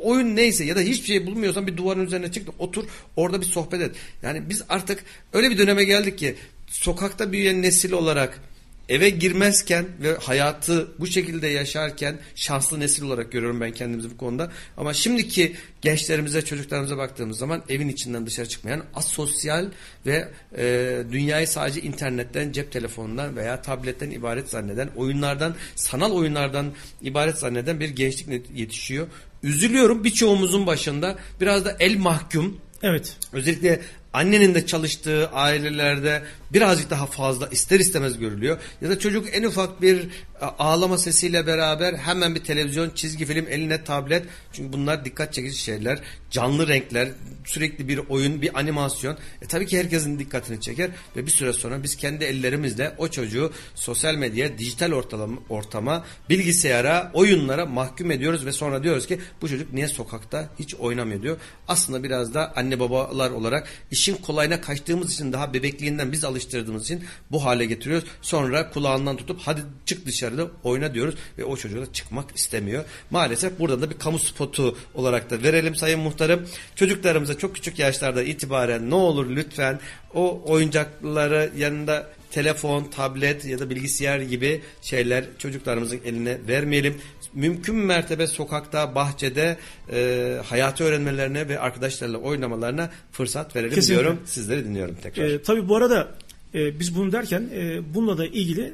oyun neyse ya da hiçbir şey bulmuyorsan bir duvarın üzerine çık otur orada bir sohbet et. Yani biz artık öyle bir döneme geldik ki sokakta büyüyen nesil olarak eve girmezken ve hayatı bu şekilde yaşarken şanslı nesil olarak görüyorum ben kendimizi bu konuda. Ama şimdiki gençlerimize, çocuklarımıza baktığımız zaman evin içinden dışarı çıkmayan asosyal ve e, dünyayı sadece internetten, cep telefonundan veya tabletten ibaret zanneden, oyunlardan, sanal oyunlardan ibaret zanneden bir gençlik yetişiyor. Üzülüyorum birçoğumuzun başında biraz da el mahkum Evet. Özellikle annenin de çalıştığı ailelerde birazcık daha fazla ister istemez görülüyor. Ya da çocuk en ufak bir ağlama sesiyle beraber hemen bir televizyon, çizgi film, eline tablet. Çünkü bunlar dikkat çekici şeyler. Canlı renkler, sürekli bir oyun, bir animasyon. E tabii ki herkesin dikkatini çeker ve bir süre sonra biz kendi ellerimizle o çocuğu sosyal medyaya, dijital ortalama, ortama, bilgisayara, oyunlara mahkum ediyoruz ve sonra diyoruz ki bu çocuk niye sokakta hiç oynamıyor diyor. Aslında biraz da anne babalar olarak işin kolayına kaçtığımız için daha bebekliğinden biz alıştırdığımız için bu hale getiriyoruz. Sonra kulağından tutup hadi çık dışarı dışarıda oyna diyoruz ve o çocuk da çıkmak istemiyor. Maalesef burada da bir kamu spotu olarak da verelim Sayın Muhtarım. Çocuklarımıza çok küçük yaşlarda itibaren ne olur lütfen o oyuncakları yanında telefon, tablet ya da bilgisayar gibi şeyler çocuklarımızın eline vermeyelim. Mümkün mertebe sokakta, bahçede e, hayatı öğrenmelerine ve arkadaşlarla oynamalarına fırsat verelim Kesinlikle. diyorum. Sizleri dinliyorum tekrar. E, tabii bu arada e, biz bunu derken e, bununla da ilgili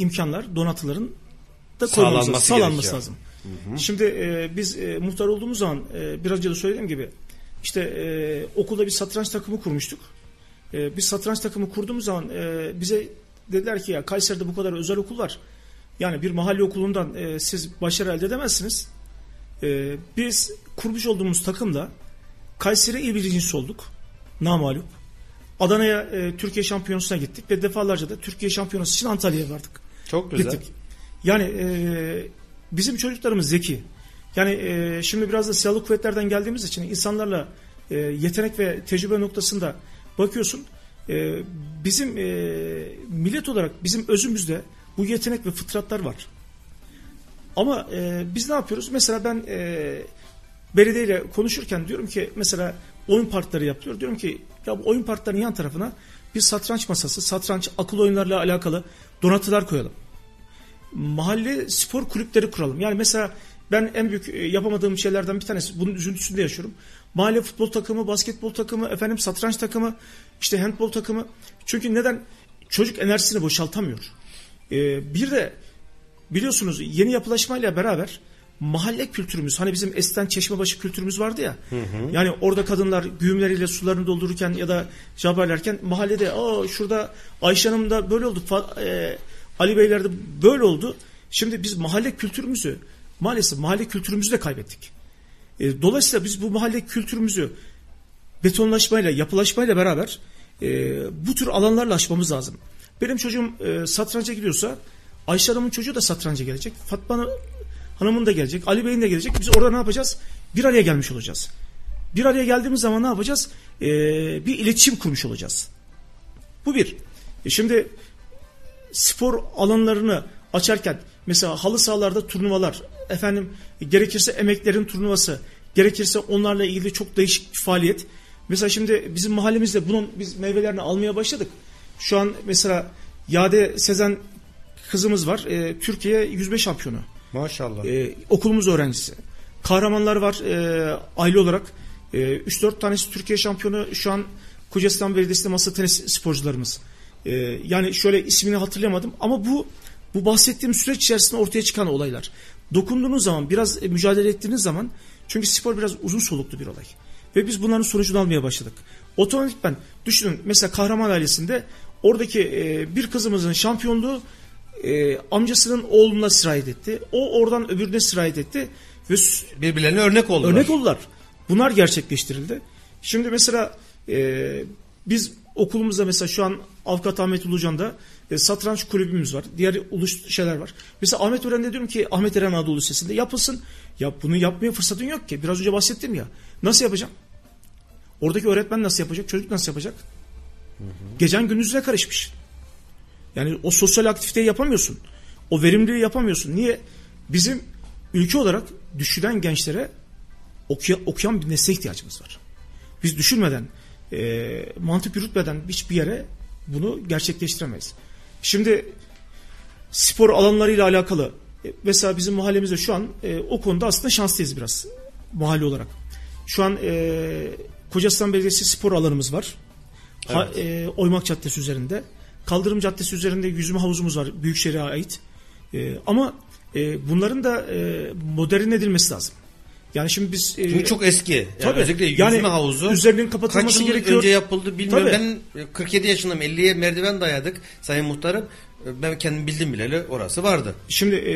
imkanlar, donatıların da lazım, Sağlanması sağlanması lazım. Şimdi e, biz e, muhtar olduğumuz zaman e, biraz önce de söylediğim gibi işte e, okulda bir satranç takımı kurmuştuk. E, biz satranç takımı kurduğumuz zaman e, bize dediler ki ya Kayseri'de bu kadar özel okul var. Yani bir mahalle okulundan e, siz başarı elde edemezsiniz. E, biz kurmuş olduğumuz takımda Kayseri il birincisi olduk. Namalup. Adana'ya e, Türkiye şampiyonasına gittik ve defalarca da Türkiye şampiyonası için Antalya'ya vardık. Çok güzel. Gittik. Yani e, bizim çocuklarımız zeki. Yani e, şimdi biraz da silahlı kuvvetlerden geldiğimiz için insanlarla e, yetenek ve tecrübe noktasında bakıyorsun. E, bizim e, millet olarak bizim özümüzde bu yetenek ve fıtratlar var. Ama e, biz ne yapıyoruz? Mesela ben e, belediyeyle konuşurken diyorum ki mesela oyun parkları yapılıyor. Diyorum ki ya bu oyun parklarının yan tarafına bir satranç masası, satranç akıl oyunlarıyla alakalı donatılar koyalım. Mahalle spor kulüpleri kuralım. Yani mesela ben en büyük e, yapamadığım şeylerden bir tanesi bunun üzüntüsünde yaşıyorum. Mahalle futbol takımı, basketbol takımı, efendim satranç takımı, işte handbol takımı. Çünkü neden? Çocuk enerjisini boşaltamıyor. Ee, bir de biliyorsunuz yeni yapılaşmayla beraber mahalle kültürümüz hani bizim eskiden çeşmebaşı kültürümüz vardı ya. Yani orada kadınlar güğümleriyle sularını doldururken ya da jaberlerken mahallede aa şurada Ayşe Hanım da böyle oldu. Fa- e, Ali Beyler de böyle oldu. Şimdi biz mahalle kültürümüzü maalesef mahalle kültürümüzü de kaybettik. E, dolayısıyla biz bu mahalle kültürümüzü betonlaşmayla, yapılaşmayla beraber e, bu tür alanlarla aşmamız lazım. Benim çocuğum e, satranca gidiyorsa Ayşe Hanım'ın çocuğu da satranca gelecek. Fatma Hanım'ın da gelecek. Ali Bey'in de gelecek. Biz orada ne yapacağız? Bir araya gelmiş olacağız. Bir araya geldiğimiz zaman ne yapacağız? E, bir iletişim kurmuş olacağız. Bu bir. E, şimdi spor alanlarını açarken mesela halı sahalarda turnuvalar, efendim gerekirse emeklerin turnuvası, gerekirse onlarla ilgili çok değişik bir faaliyet. Mesela şimdi bizim mahallemizde bunun biz meyvelerini almaya başladık. Şu an mesela Yade Sezen kızımız var. E, Türkiye yüzme şampiyonu. Maşallah. E, okulumuz öğrencisi. Kahramanlar var e, aile olarak. E, 3-4 tanesi Türkiye şampiyonu şu an Kocasinan Belediyesi'nde masa tenis sporcularımız. E, yani şöyle ismini hatırlayamadım ama bu bu bahsettiğim süreç içerisinde ortaya çıkan olaylar. Dokunduğunuz zaman biraz e, mücadele ettiğiniz zaman çünkü spor biraz uzun soluklu bir olay. Ve biz bunların sonucunu almaya başladık. Otomatikman düşünün mesela kahraman ailesinde oradaki e, bir kızımızın şampiyonluğu e, amcasının oğluna sirayet etti. O oradan öbürüne sirayet etti. Ve Birbirlerine örnek oldular. Örnek oldular. Bunlar gerçekleştirildi. Şimdi mesela e, biz okulumuzda mesela şu an Avukat Ahmet Ulucan'da e, satranç kulübümüz var. Diğer uluş şeyler var. Mesela Ahmet Ören'de diyorum ki Ahmet Eren Anadolu Lisesi'nde yapılsın. Ya bunu yapmaya fırsatın yok ki. Biraz önce bahsettim ya. Nasıl yapacağım? Oradaki öğretmen nasıl yapacak? Çocuk nasıl yapacak? Gecen gündüzüne karışmış. Yani o sosyal aktiviteyi yapamıyorsun. O verimliliği yapamıyorsun. Niye? Bizim ülke olarak düşünen gençlere okuya- okuyan bir nesle ihtiyacımız var. Biz düşünmeden, e, mantık yürütmeden hiçbir yere bunu gerçekleştiremeyiz. Şimdi spor alanlarıyla alakalı e, mesela bizim mahallemizde şu an e, o konuda aslında şanslıyız biraz mahalle olarak. Şu an e, Kocasinan Belediyesi spor alanımız var. Ha, e, Oymak Caddesi üzerinde. Kaldırım Caddesi üzerinde yüzme havuzumuz var Büyükşehir'e ait. E, ama e, bunların da e, modern edilmesi lazım. Yani şimdi biz e, Çünkü çok eski. Yani Tabii. özellikle yüzme Yani havuzu. üzerinin kapatılması kaç yıl gerekiyor. önce yapıldı bilmiyorum. Tabii. Ben e, 47 yaşındayım. 50'ye merdiven dayadık Sayın Muhtarım. E, Ben kendim bildim bileli orası vardı. Şimdi e,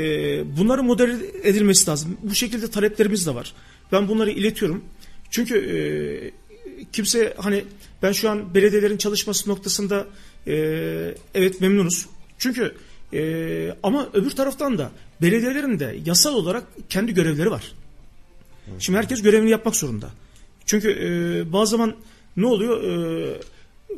bunların modern edilmesi lazım. Bu şekilde taleplerimiz de var. Ben bunları iletiyorum. Çünkü e, kimse hani ben şu an belediyelerin çalışması noktasında e, evet memnunuz. Çünkü e, ama öbür taraftan da belediyelerin de yasal olarak kendi görevleri var. Şimdi herkes görevini yapmak zorunda. Çünkü e, bazı zaman ne oluyor? E,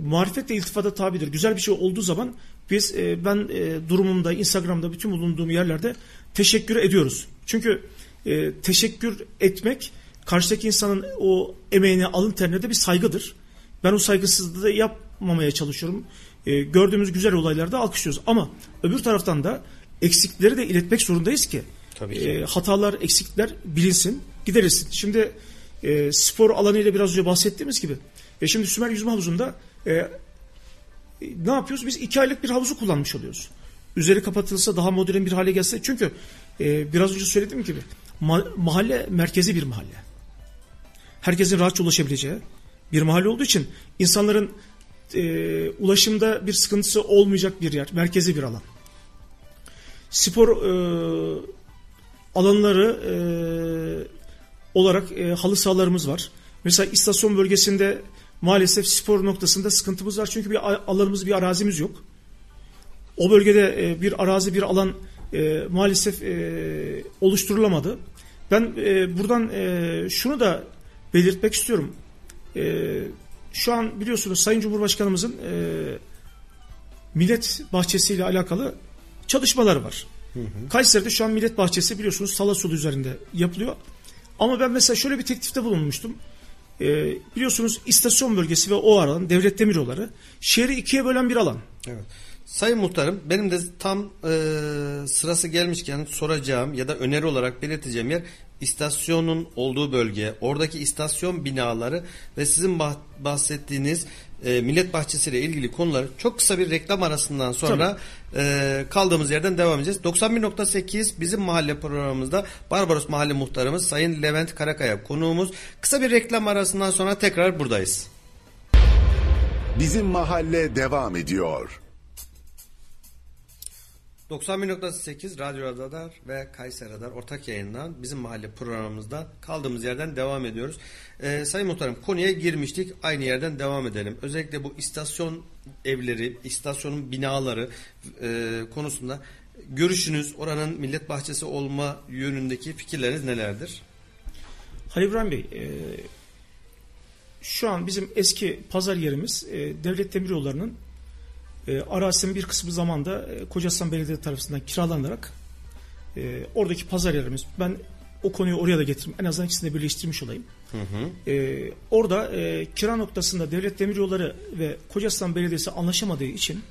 marifetle iltifata tabidir. Güzel bir şey olduğu zaman biz e, ben e, durumumda Instagram'da bütün bulunduğum yerlerde teşekkür ediyoruz. Çünkü e, teşekkür etmek karşıdaki insanın o emeğine alın terine de bir saygıdır. Ben o saygısızlığı da yapmamaya çalışıyorum. E, gördüğümüz güzel olaylarda alkışlıyoruz. Ama öbür taraftan da eksikleri de iletmek zorundayız ki. Tabii ki. E, hatalar, eksikler bilinsin, giderilsin. Şimdi e, spor alanıyla biraz önce bahsettiğimiz gibi. E, şimdi Sümer Yüzme Havuzu'nda e, ne yapıyoruz? Biz iki aylık bir havuzu kullanmış oluyoruz. Üzeri kapatılsa daha modern bir hale gelse. Çünkü e, biraz önce söylediğim gibi ma- mahalle merkezi bir mahalle. Herkesin rahatça ulaşabileceği bir mahalle olduğu için insanların e, ulaşımda bir sıkıntısı olmayacak bir yer. Merkezi bir alan. Spor e, alanları e, olarak e, halı sahalarımız var. Mesela istasyon bölgesinde maalesef spor noktasında sıkıntımız var. Çünkü bir alanımız, bir arazimiz yok. O bölgede e, bir arazi, bir alan e, maalesef e, oluşturulamadı. Ben e, buradan e, şunu da belirtmek istiyorum. E, şu an biliyorsunuz Sayın Cumhurbaşkanımızın e, Millet Bahçesi ile alakalı çalışmaları var. Kayseri'de şu an Millet Bahçesi biliyorsunuz Salasolu üzerinde yapılıyor. Ama ben mesela şöyle bir teklifte bulunmuştum. Ee, biliyorsunuz istasyon bölgesi ve o alan devlet demiryolları şehri ikiye bölen bir alan. Evet. Sayın Muhtarım benim de tam e, sırası gelmişken soracağım ya da öneri olarak belirteceğim yer istasyonun olduğu bölge, oradaki istasyon binaları ve sizin bah- bahsettiğiniz e, Millet Bahçesi ile ilgili konuları çok kısa bir reklam arasından sonra e, kaldığımız yerden devam edeceğiz. 91.8 bizim mahalle programımızda Barbaros Mahalle Muhtarımız Sayın Levent Karakaya konuğumuz. Kısa bir reklam arasından sonra tekrar buradayız. Bizim mahalle devam ediyor. 91.8 Radyo Radar ve Kayseri Radar ortak yayından bizim mahalle programımızda kaldığımız yerden devam ediyoruz. Ee, Sayın Muhtarım konuya girmiştik aynı yerden devam edelim. Özellikle bu istasyon evleri, istasyonun binaları e, konusunda görüşünüz oranın millet bahçesi olma yönündeki fikirleriniz nelerdir? Halil İbrahim Bey, e, şu an bizim eski pazar yerimiz e, Devlet Demiryolları'nın e, arazisinin bir kısmı zamanda e, Kocaelisan Belediye tarafından kiralanarak e, oradaki pazar yerimiz. Ben o konuyu oraya da getirdim. En azından ikisini de birleştirmiş olayım. E, orada e, kira noktasında Devlet Demiryolları ve Kocaelisan Belediyesi anlaşamadığı için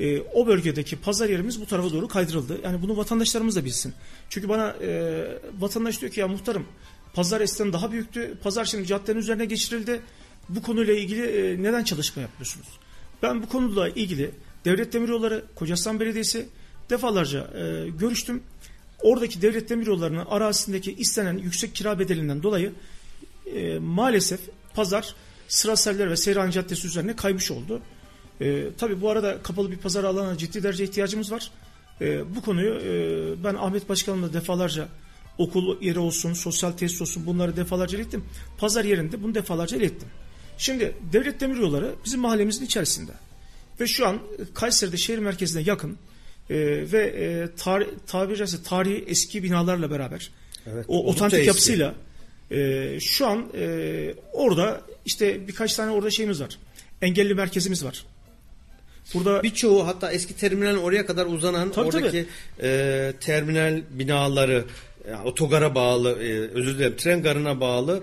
e, o bölgedeki pazar yerimiz bu tarafa doğru kaydırıldı. Yani bunu vatandaşlarımız da bilsin. Çünkü bana e, vatandaş diyor ki ya muhtarım pazar eskiden daha büyüktü. Pazar şimdi caddenin üzerine geçirildi. Bu konuyla ilgili e, neden çalışma yapıyorsunuz? Ben bu konuyla ilgili Devlet Demiryolları, Kocaelisan Belediyesi defalarca e, görüştüm. Oradaki Devlet Demiryolları'nın arazisindeki istenen yüksek kira bedelinden dolayı e, maalesef pazar Sıraseller ve Seyran Caddesi üzerine kaymış oldu. E, tabii bu arada kapalı bir pazar alanına ciddi derece ihtiyacımız var. E, bu konuyu e, ben Ahmet Başkanımla defalarca okul yeri olsun, sosyal tesis olsun bunları defalarca ilettim. Pazar yerinde bunu defalarca ilettim. Şimdi devlet demiryolları bizim mahallemizin içerisinde. Ve şu an Kayseri'de şehir merkezine yakın e, ve e, tar tabiri caizse tarihi eski binalarla beraber Evet, o otantik yapısıyla e, şu an e, orada işte birkaç tane orada şeyimiz var. Engelli merkezimiz var. Burada Birçoğu hatta eski terminalin oraya kadar uzanan Tabii, oradaki e, terminal binaları yani otogara bağlı, e, özür dilerim tren garına bağlı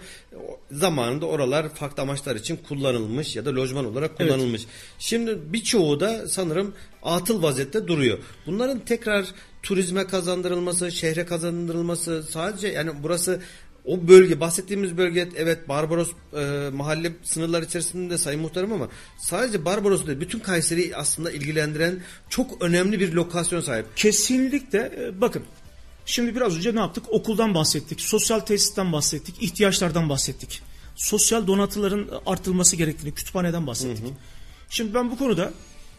zamanında oralar farklı amaçlar için kullanılmış ya da lojman olarak Evet. kullanılmış. Şimdi birçoğu da sanırım atıl vaziyette duruyor. Bunların tekrar turizme kazandırılması, şehre kazandırılması sadece yani burası o bölge bahsettiğimiz bölge evet Barbaros e, mahalle sınırlar içerisinde sayın muhtarım ama sadece Barbaros değil bütün Kayseri'yi aslında ilgilendiren çok önemli bir lokasyon sahip. Kesinlikle e, bakın. Şimdi biraz önce ne yaptık? Okuldan bahsettik, sosyal tesisten bahsettik, ihtiyaçlardan bahsettik. Sosyal donatıların artırılması gerektiğini, kütüphaneden bahsettik. Şimdi ben bu konuda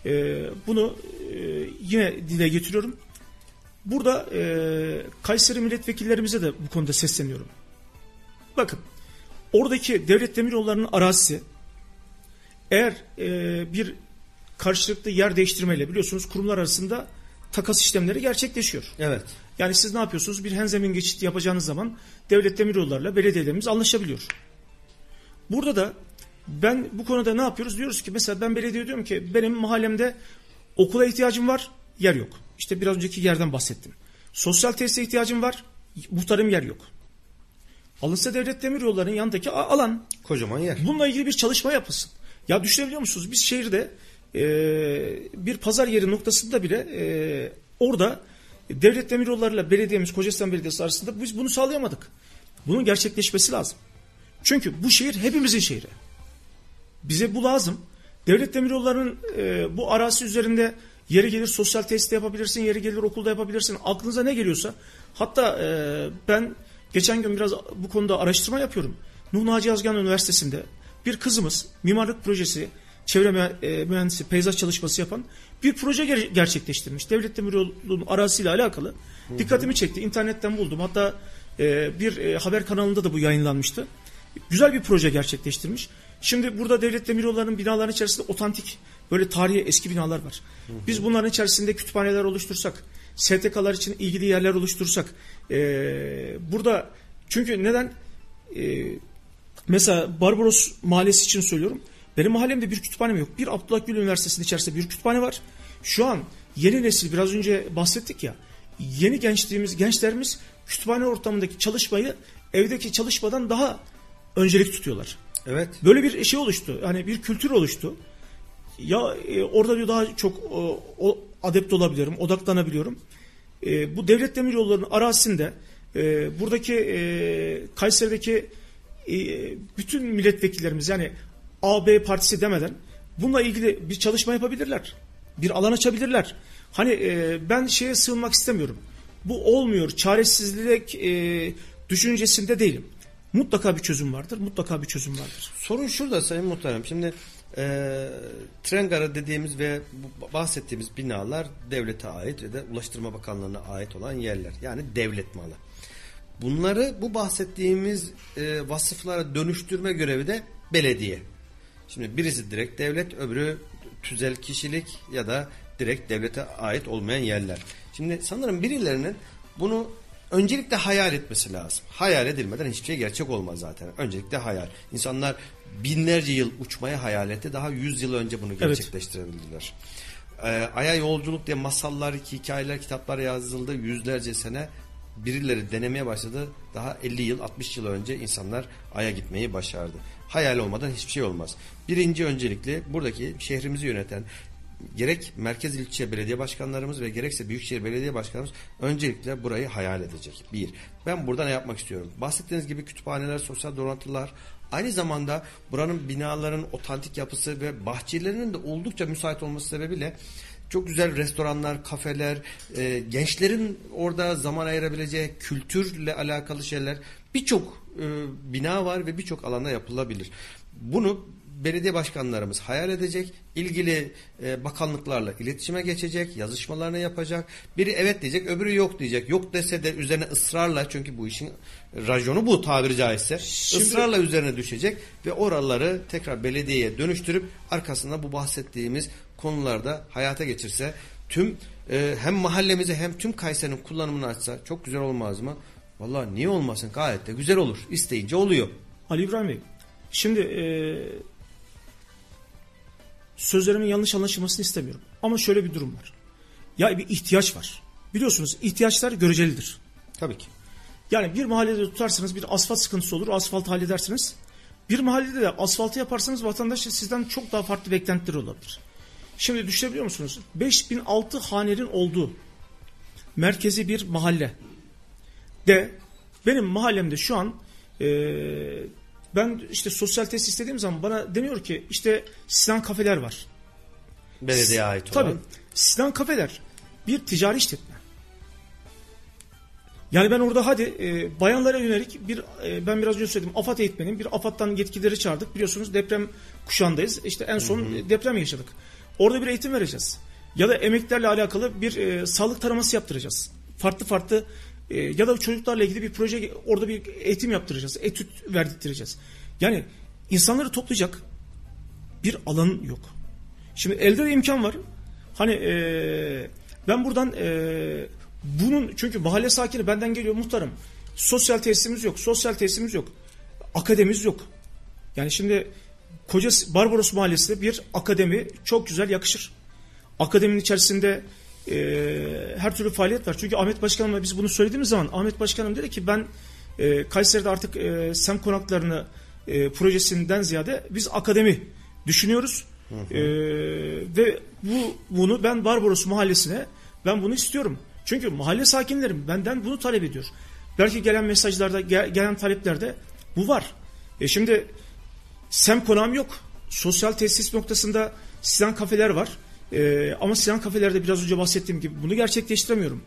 e, bunu e, yine dile getiriyorum. Burada e, Kayseri milletvekillerimize de bu konuda sesleniyorum. Bakın oradaki devlet demiryollarının arazisi eğer e, bir karşılıklı yer değiştirmeyle biliyorsunuz kurumlar arasında takas işlemleri gerçekleşiyor. Evet. Yani siz ne yapıyorsunuz? Bir henzemin geçiti yapacağınız zaman devlet demiryollarla belediyelerimiz anlaşabiliyor. Burada da Ben bu konuda ne yapıyoruz? Diyoruz ki mesela ben belediye diyorum ki benim mahallemde okula ihtiyacım var, yer yok. İşte biraz önceki yerden bahsettim. Sosyal tesise ihtiyacım var, muhtarım yer yok. Alınsa devlet demir yollarının yanındaki alan. Kocaman yer. Bununla ilgili bir çalışma yapılsın. Ya düşünebiliyor musunuz? Biz şehirde e, bir pazar yeri noktasında bile e, orada devlet demir yollarıyla belediyemiz, Kocasinan Belediyesi arasında biz bunu sağlayamadık. Bunun gerçekleşmesi lazım. Çünkü bu şehir hepimizin şehri. Bize bu lazım. Devlet demiryollarının e, bu arası üzerinde yeri gelir sosyal tesis yapabilirsin, yeri gelir okulda yapabilirsin. Aklınıza ne geliyorsa. Hatta e, ben geçen gün biraz bu konuda araştırma yapıyorum. Nuh Naci Yazgan Üniversitesi'nde bir kızımız mimarlık projesi, çevre e, mühendisi, peyzaj çalışması yapan bir proje ger- gerçekleştirmiş. Devlet Demiryolu'nun arasıyla alakalı. Dikkatimi çekti. İnternetten buldum. Hatta e, bir e, haber kanalında da bu yayınlanmıştı. Güzel bir proje gerçekleştirmiş. Şimdi burada devlet demiryollarının binaların içerisinde otantik böyle tarihi eski binalar var. Biz bunların içerisinde kütüphaneler oluştursak, STK'lar için ilgili yerler oluştursak, e, burada çünkü neden e, mesela Barbaros Mahallesi için söylüyorum. Benim mahallemde bir kütüphanem yok. Bir Abdullah Gül Üniversitesi'nin içerisinde bir kütüphane var. Şu an yeni nesil biraz önce bahsettik ya. Yeni gençliğimiz, gençlerimiz kütüphane ortamındaki çalışmayı evdeki çalışmadan daha öncelik tutuyorlar. Evet. Böyle bir şey oluştu. Hani bir kültür oluştu. Ya e, orada diyor daha çok o, o adept olabiliyorum, odaklanabiliyorum. E, bu devlet demiryollarının arasında e, buradaki e, Kayseri'deki e, bütün milletvekillerimiz yani AB partisi demeden bununla ilgili bir çalışma yapabilirler. Bir alan açabilirler. Hani e, ben şeye sığınmak istemiyorum. Bu olmuyor. Çaresizlik e, düşüncesinde değilim. Mutlaka bir çözüm vardır. Mutlaka bir çözüm vardır. Sorun şurada Sayın Muhtarım. Şimdi e, tren dediğimiz ve bahsettiğimiz binalar devlete ait ve de Ulaştırma Bakanlığı'na ait olan yerler. Yani devlet malı. Bunları bu bahsettiğimiz e, vasıflara dönüştürme görevi de belediye. Şimdi birisi direkt devlet, öbürü tüzel kişilik ya da direkt devlete ait olmayan yerler. Şimdi sanırım birilerinin bunu öncelikle hayal etmesi lazım. Hayal edilmeden hiçbir şey gerçek olmaz zaten. Öncelikle hayal. İnsanlar binlerce yıl uçmaya hayal etti. Daha yüz yıl önce bunu gerçekleştirebildiler. Evet. Ee, Ay'a yolculuk diye masallar, hikayeler, kitaplar yazıldı yüzlerce sene. Birileri denemeye başladı. Daha 50 yıl, 60 yıl önce insanlar Ay'a gitmeyi başardı. Hayal olmadan hiçbir şey olmaz. Birinci öncelikli buradaki şehrimizi yöneten gerek merkez ilçe belediye başkanlarımız ve gerekse büyükşehir belediye başkanımız öncelikle burayı hayal edecek. Bir, ben burada ne yapmak istiyorum? Bahsettiğiniz gibi kütüphaneler, sosyal donatılar, aynı zamanda buranın binaların otantik yapısı ve bahçelerinin de oldukça müsait olması sebebiyle çok güzel restoranlar, kafeler, e, gençlerin orada zaman ayırabileceği kültürle alakalı şeyler birçok e, bina var ve birçok alanda yapılabilir. Bunu belediye başkanlarımız hayal edecek, ilgili e, bakanlıklarla iletişime geçecek, yazışmalarını yapacak. Biri evet diyecek, öbürü yok diyecek. Yok dese de üzerine ısrarla çünkü bu işin rajonu bu tabiri caizse. Şimdi, ısrarla üzerine düşecek ve oraları tekrar belediyeye dönüştürüp arkasında bu bahsettiğimiz konularda hayata geçirse tüm e, hem mahallemize hem tüm Kayseri'nin kullanımını açsa çok güzel olmaz mı? Vallahi niye olmasın gayet de güzel olur. İsteyince oluyor. Ali İbrahim Bey şimdi e, sözlerimin yanlış anlaşılmasını istemiyorum. Ama şöyle bir durum var. Ya bir ihtiyaç var. Biliyorsunuz ihtiyaçlar görecelidir. Tabii ki. Yani bir mahallede tutarsanız bir asfalt sıkıntısı olur. Asfalt halledersiniz. Bir mahallede de asfaltı yaparsanız vatandaş sizden çok daha farklı beklentileri olabilir. Şimdi düşünebiliyor musunuz? 5006 hanerin olduğu merkezi bir mahalle de benim mahallemde şu an e, ben işte sosyal tesis istediğim zaman bana deniyor ki işte Sinan kafeler var. Belediye ait olan. Tabii. Sinan kafeler bir ticari işletme. Yani ben orada hadi e, bayanlara yönelik bir e, ben biraz önce söyledim AFAD eğitmenim. Bir AFAD'dan yetkilileri çağırdık. Biliyorsunuz deprem kuşağındayız. İşte en son hı hı. deprem yaşadık. Orada bir eğitim vereceğiz. Ya da emeklerle alakalı bir e, sağlık taraması yaptıracağız. Farklı farklı e, ya da çocuklarla ilgili bir proje orada bir eğitim yaptıracağız. Etüt verdirteceğiz. Yani insanları toplayacak bir alan yok. Şimdi elde de imkan var. Hani e, ben buradan e, bunun çünkü mahalle sakini benden geliyor muhtarım. Sosyal tesisimiz yok. Sosyal tesisimiz yok. Akademimiz yok. Yani şimdi Koca Barbaros Mahallesi'nde bir akademi çok güzel yakışır. Akademinin içerisinde e, her türlü faaliyet var. Çünkü Ahmet Başkanım'a biz bunu söylediğimiz zaman Ahmet Başkanım dedi ki ben e, Kayseri'de artık e, sem konaklarını e, projesinden ziyade biz akademi düşünüyoruz. Hı hı. E, ve bu bunu ben Barbaros Mahallesi'ne ben bunu istiyorum. Çünkü mahalle sakinlerim benden bunu talep ediyor. Belki gelen mesajlarda, gelen taleplerde bu var. E şimdi sem konağım yok. Sosyal tesis noktasında Sinan kafeler var. E, ama Sinan kafelerde biraz önce bahsettiğim gibi bunu gerçekleştiremiyorum.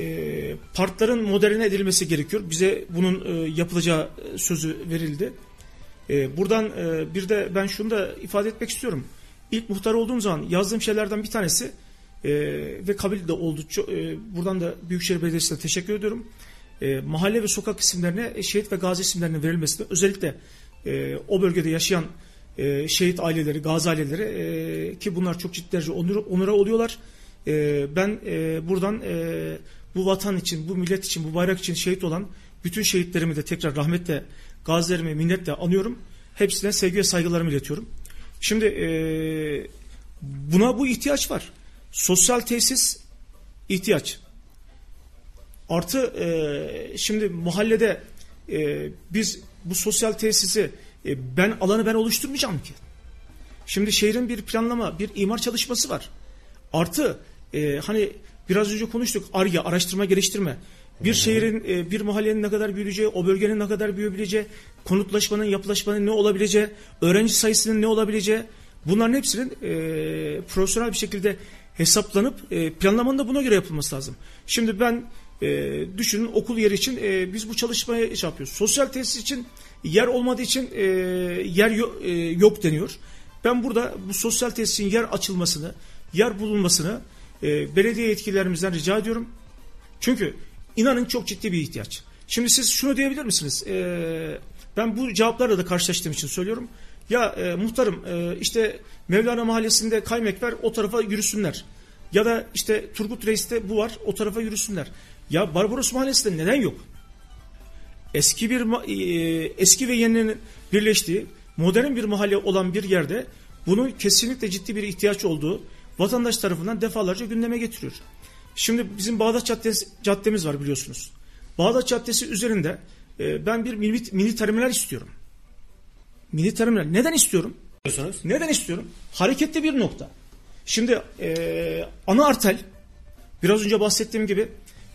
E, partların moderne edilmesi gerekiyor. Bize bunun e, yapılacağı sözü verildi. E, buradan e, bir de ben şunu da ifade etmek istiyorum. İlk muhtar olduğum zaman yazdığım şeylerden bir tanesi e, ve kabil de oldu. E, buradan da Büyükşehir Belediyesi'ne teşekkür ediyorum. E, mahalle ve sokak isimlerine şehit ve gazi isimlerinin verilmesinde özellikle e, o bölgede yaşayan e, şehit aileleri, gazi aileleri e, ki bunlar çok ciddi derece onur, onura oluyorlar. E, ben e, buradan e, bu vatan için, bu millet için, bu bayrak için şehit olan bütün şehitlerimi de tekrar rahmetle, gazilerimi minnetle anıyorum. Hepsine sevgi ve saygılarımı iletiyorum. Şimdi e, buna bu ihtiyaç var. Sosyal tesis ihtiyaç. Artı e, şimdi mahallede e, biz bu sosyal tesisi e, ben alanı ben oluşturmayacağım ki. Şimdi şehrin bir planlama, bir imar çalışması var. Artı e, hani biraz önce konuştuk ARGE, araştırma geliştirme. Bir şehrin, e, bir mahallenin ne kadar büyüyeceği, o bölgenin ne kadar büyüyebileceği, konutlaşmanın, yapılaşmanın ne olabileceği, öğrenci sayısının ne olabileceği, bunların hepsinin e, profesyonel bir şekilde hesaplanıp e, planlamanın da buna göre yapılması lazım. Şimdi ben e, düşünün okul yeri için e, biz bu çalışmayı şey yapıyoruz. Sosyal tesis için yer olmadığı için e, yer yo, e, yok deniyor. Ben burada bu sosyal tesisin yer açılmasını, yer bulunmasını e, belediye yetkililerimizden rica ediyorum. Çünkü inanın çok ciddi bir ihtiyaç. Şimdi siz şunu diyebilir misiniz? E, ben bu cevaplarla da karşılaştığım için söylüyorum. Ya e, muhtarım e, işte Mevlana Mahallesi'nde kaymek var o tarafa yürüsünler. Ya da işte Turgut Reis'te bu var o tarafa yürüsünler. Ya Barbaros Mahallesi'nde neden yok? Eski bir e, eski ve yeninin birleştiği modern bir mahalle olan bir yerde bunun kesinlikle ciddi bir ihtiyaç olduğu vatandaş tarafından defalarca gündeme getiriyor. Şimdi bizim Bağdat Caddesi, caddemiz var biliyorsunuz. Bağdat Caddesi üzerinde e, ben bir mini, mini terminal istiyorum. Mini terminal. Neden istiyorum? Neden istiyorum? Hareketli bir nokta. Şimdi e, ana artel biraz önce bahsettiğim gibi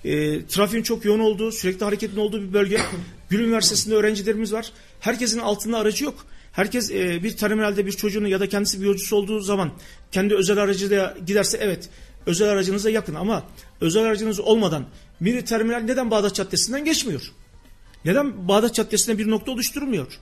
e, trafiğin çok yoğun olduğu, sürekli hareketin olduğu bir bölge. [coughs] Gül Üniversitesi'nde öğrencilerimiz var. Herkesin altında aracı yok. Herkes e, bir terminalde bir çocuğunu ya da kendisi bir yolcusu olduğu zaman kendi özel aracıyla giderse evet özel aracınıza yakın ama özel aracınız olmadan mini terminal neden Bağdat Caddesi'nden geçmiyor? Neden Bağdat Caddesi'nde bir nokta oluşturulmuyor?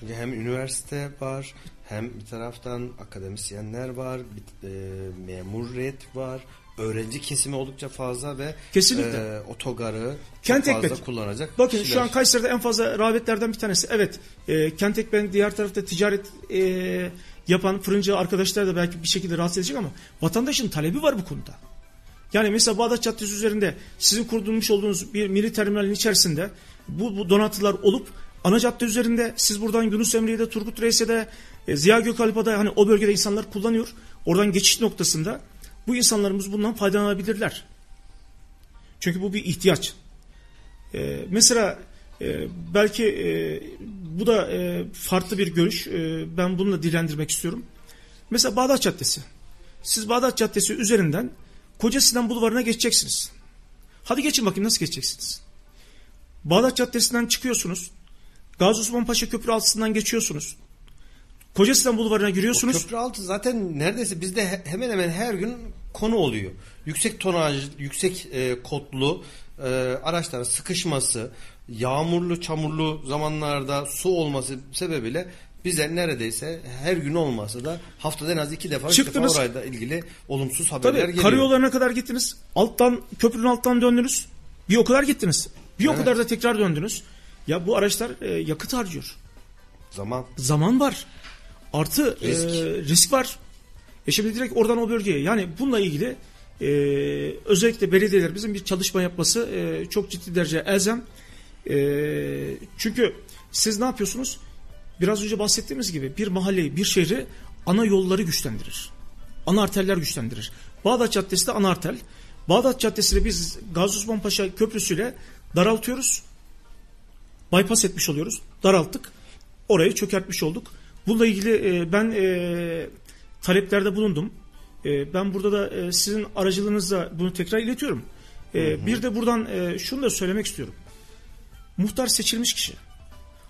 Çünkü hem üniversite var hem bir taraftan akademisyenler var, bir, e, memuriyet var, öğrenci kesimi oldukça fazla ve Kesinlikle. E, otogarı Kent çok fazla Ekmek. kullanacak. Bakın kişiler. şu an Kayseri'de en fazla rağbetlerden bir tanesi. Evet e, Kent Ekmek'in diğer tarafta ticaret e, yapan fırıncı arkadaşlar da belki bir şekilde rahatsız edecek ama vatandaşın talebi var bu konuda. Yani mesela Bağdat Caddesi üzerinde sizin kurulmuş olduğunuz bir milli terminalin içerisinde bu, bu donatılar olup ana cadde üzerinde siz buradan Yunus Emre'de, Turgut Reis'e e, Ziya Gökalp'da hani o bölgede insanlar kullanıyor. Oradan geçiş noktasında bu insanlarımız bundan faydalanabilirler. Çünkü bu bir ihtiyaç. Ee, mesela e, belki e, bu da e, farklı bir görüş. E, ben bunu da dilendirmek istiyorum. Mesela Bağdat Caddesi. Siz Bağdat Caddesi üzerinden Koca Sinan Bulvarı'na geçeceksiniz. Hadi geçin bakayım nasıl geçeceksiniz. Bağdat Caddesi'nden çıkıyorsunuz. Gazi Osman Paşa Köprü altından geçiyorsunuz. Koca Sinan Bulvarı'na giriyorsunuz. O köprü altı zaten neredeyse bizde hemen hemen her gün konu oluyor. Yüksek tonaj, yüksek e, kotlu e, araçların sıkışması, yağmurlu, çamurlu zamanlarda su olması sebebiyle bize neredeyse her gün olmasa da haftada en az iki defa, Çıktınız. defa orayla ilgili olumsuz haberler Tabii, geliyor. Karayollarına kadar gittiniz. Alttan köprünün alttan döndünüz. Bir o kadar gittiniz. Bir evet. o kadar da tekrar döndünüz. Ya bu araçlar e, yakıt harcıyor. Zaman. Zaman var. Artı risk, e, risk var. E şimdi direkt oradan o bölgeye yani bununla ilgili e, özellikle belediyelerimizin bir çalışma yapması e, çok ciddi derece elzem. E, çünkü siz ne yapıyorsunuz? biraz önce bahsettiğimiz gibi bir mahalleyi, bir şehri ana yolları güçlendirir. Ana arterler güçlendirir. Bağdat Caddesi de ana arter. Bağdat Caddesi'ni biz Gazi Osman Paşa Köprüsü'yle daraltıyoruz. Bypass etmiş oluyoruz. Daralttık. Orayı çökertmiş olduk. Bununla ilgili e, ben e, taleplerde bulundum. E, ben burada da e, sizin aracılığınızla bunu tekrar iletiyorum. E, Bir de buradan e, şunu da söylemek istiyorum. Muhtar seçilmiş kişi.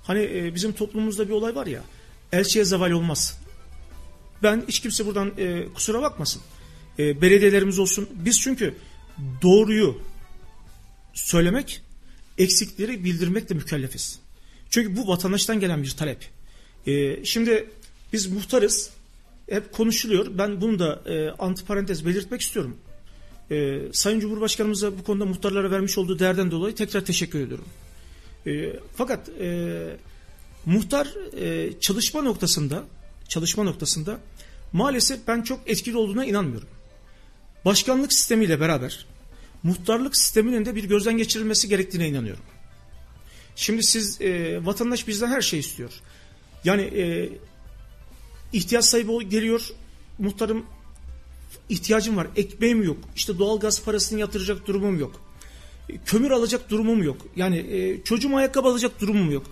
Hani e, bizim toplumumuzda bir olay var ya. Elçiye zeval olmaz. Ben hiç kimse buradan e, kusura bakmasın. E, belediyelerimiz olsun. Biz çünkü doğruyu söylemek, eksikleri bildirmekle mükellefiz. Çünkü bu vatandaştan gelen bir talep. E, şimdi biz muhtarız. Hep konuşuluyor. Ben bunu da e, antiparantez belirtmek istiyorum. E, Sayın Cumhurbaşkanımıza bu konuda muhtarlara vermiş olduğu değerden dolayı tekrar teşekkür ediyorum. E, fakat e, muhtar e, çalışma noktasında çalışma noktasında maalesef ben çok etkili olduğuna inanmıyorum. Başkanlık sistemiyle beraber muhtarlık sisteminin de bir gözden geçirilmesi gerektiğine inanıyorum. Şimdi siz e, vatandaş bizden her şey istiyor. Yani e, ihtiyaç sahibi geliyor. Muhtarım ihtiyacım var ekmeğim yok. İşte doğalgaz parasını yatıracak durumum yok. Kömür alacak durumum yok. Yani e, çocuğum ayakkabı alacak durumum yok.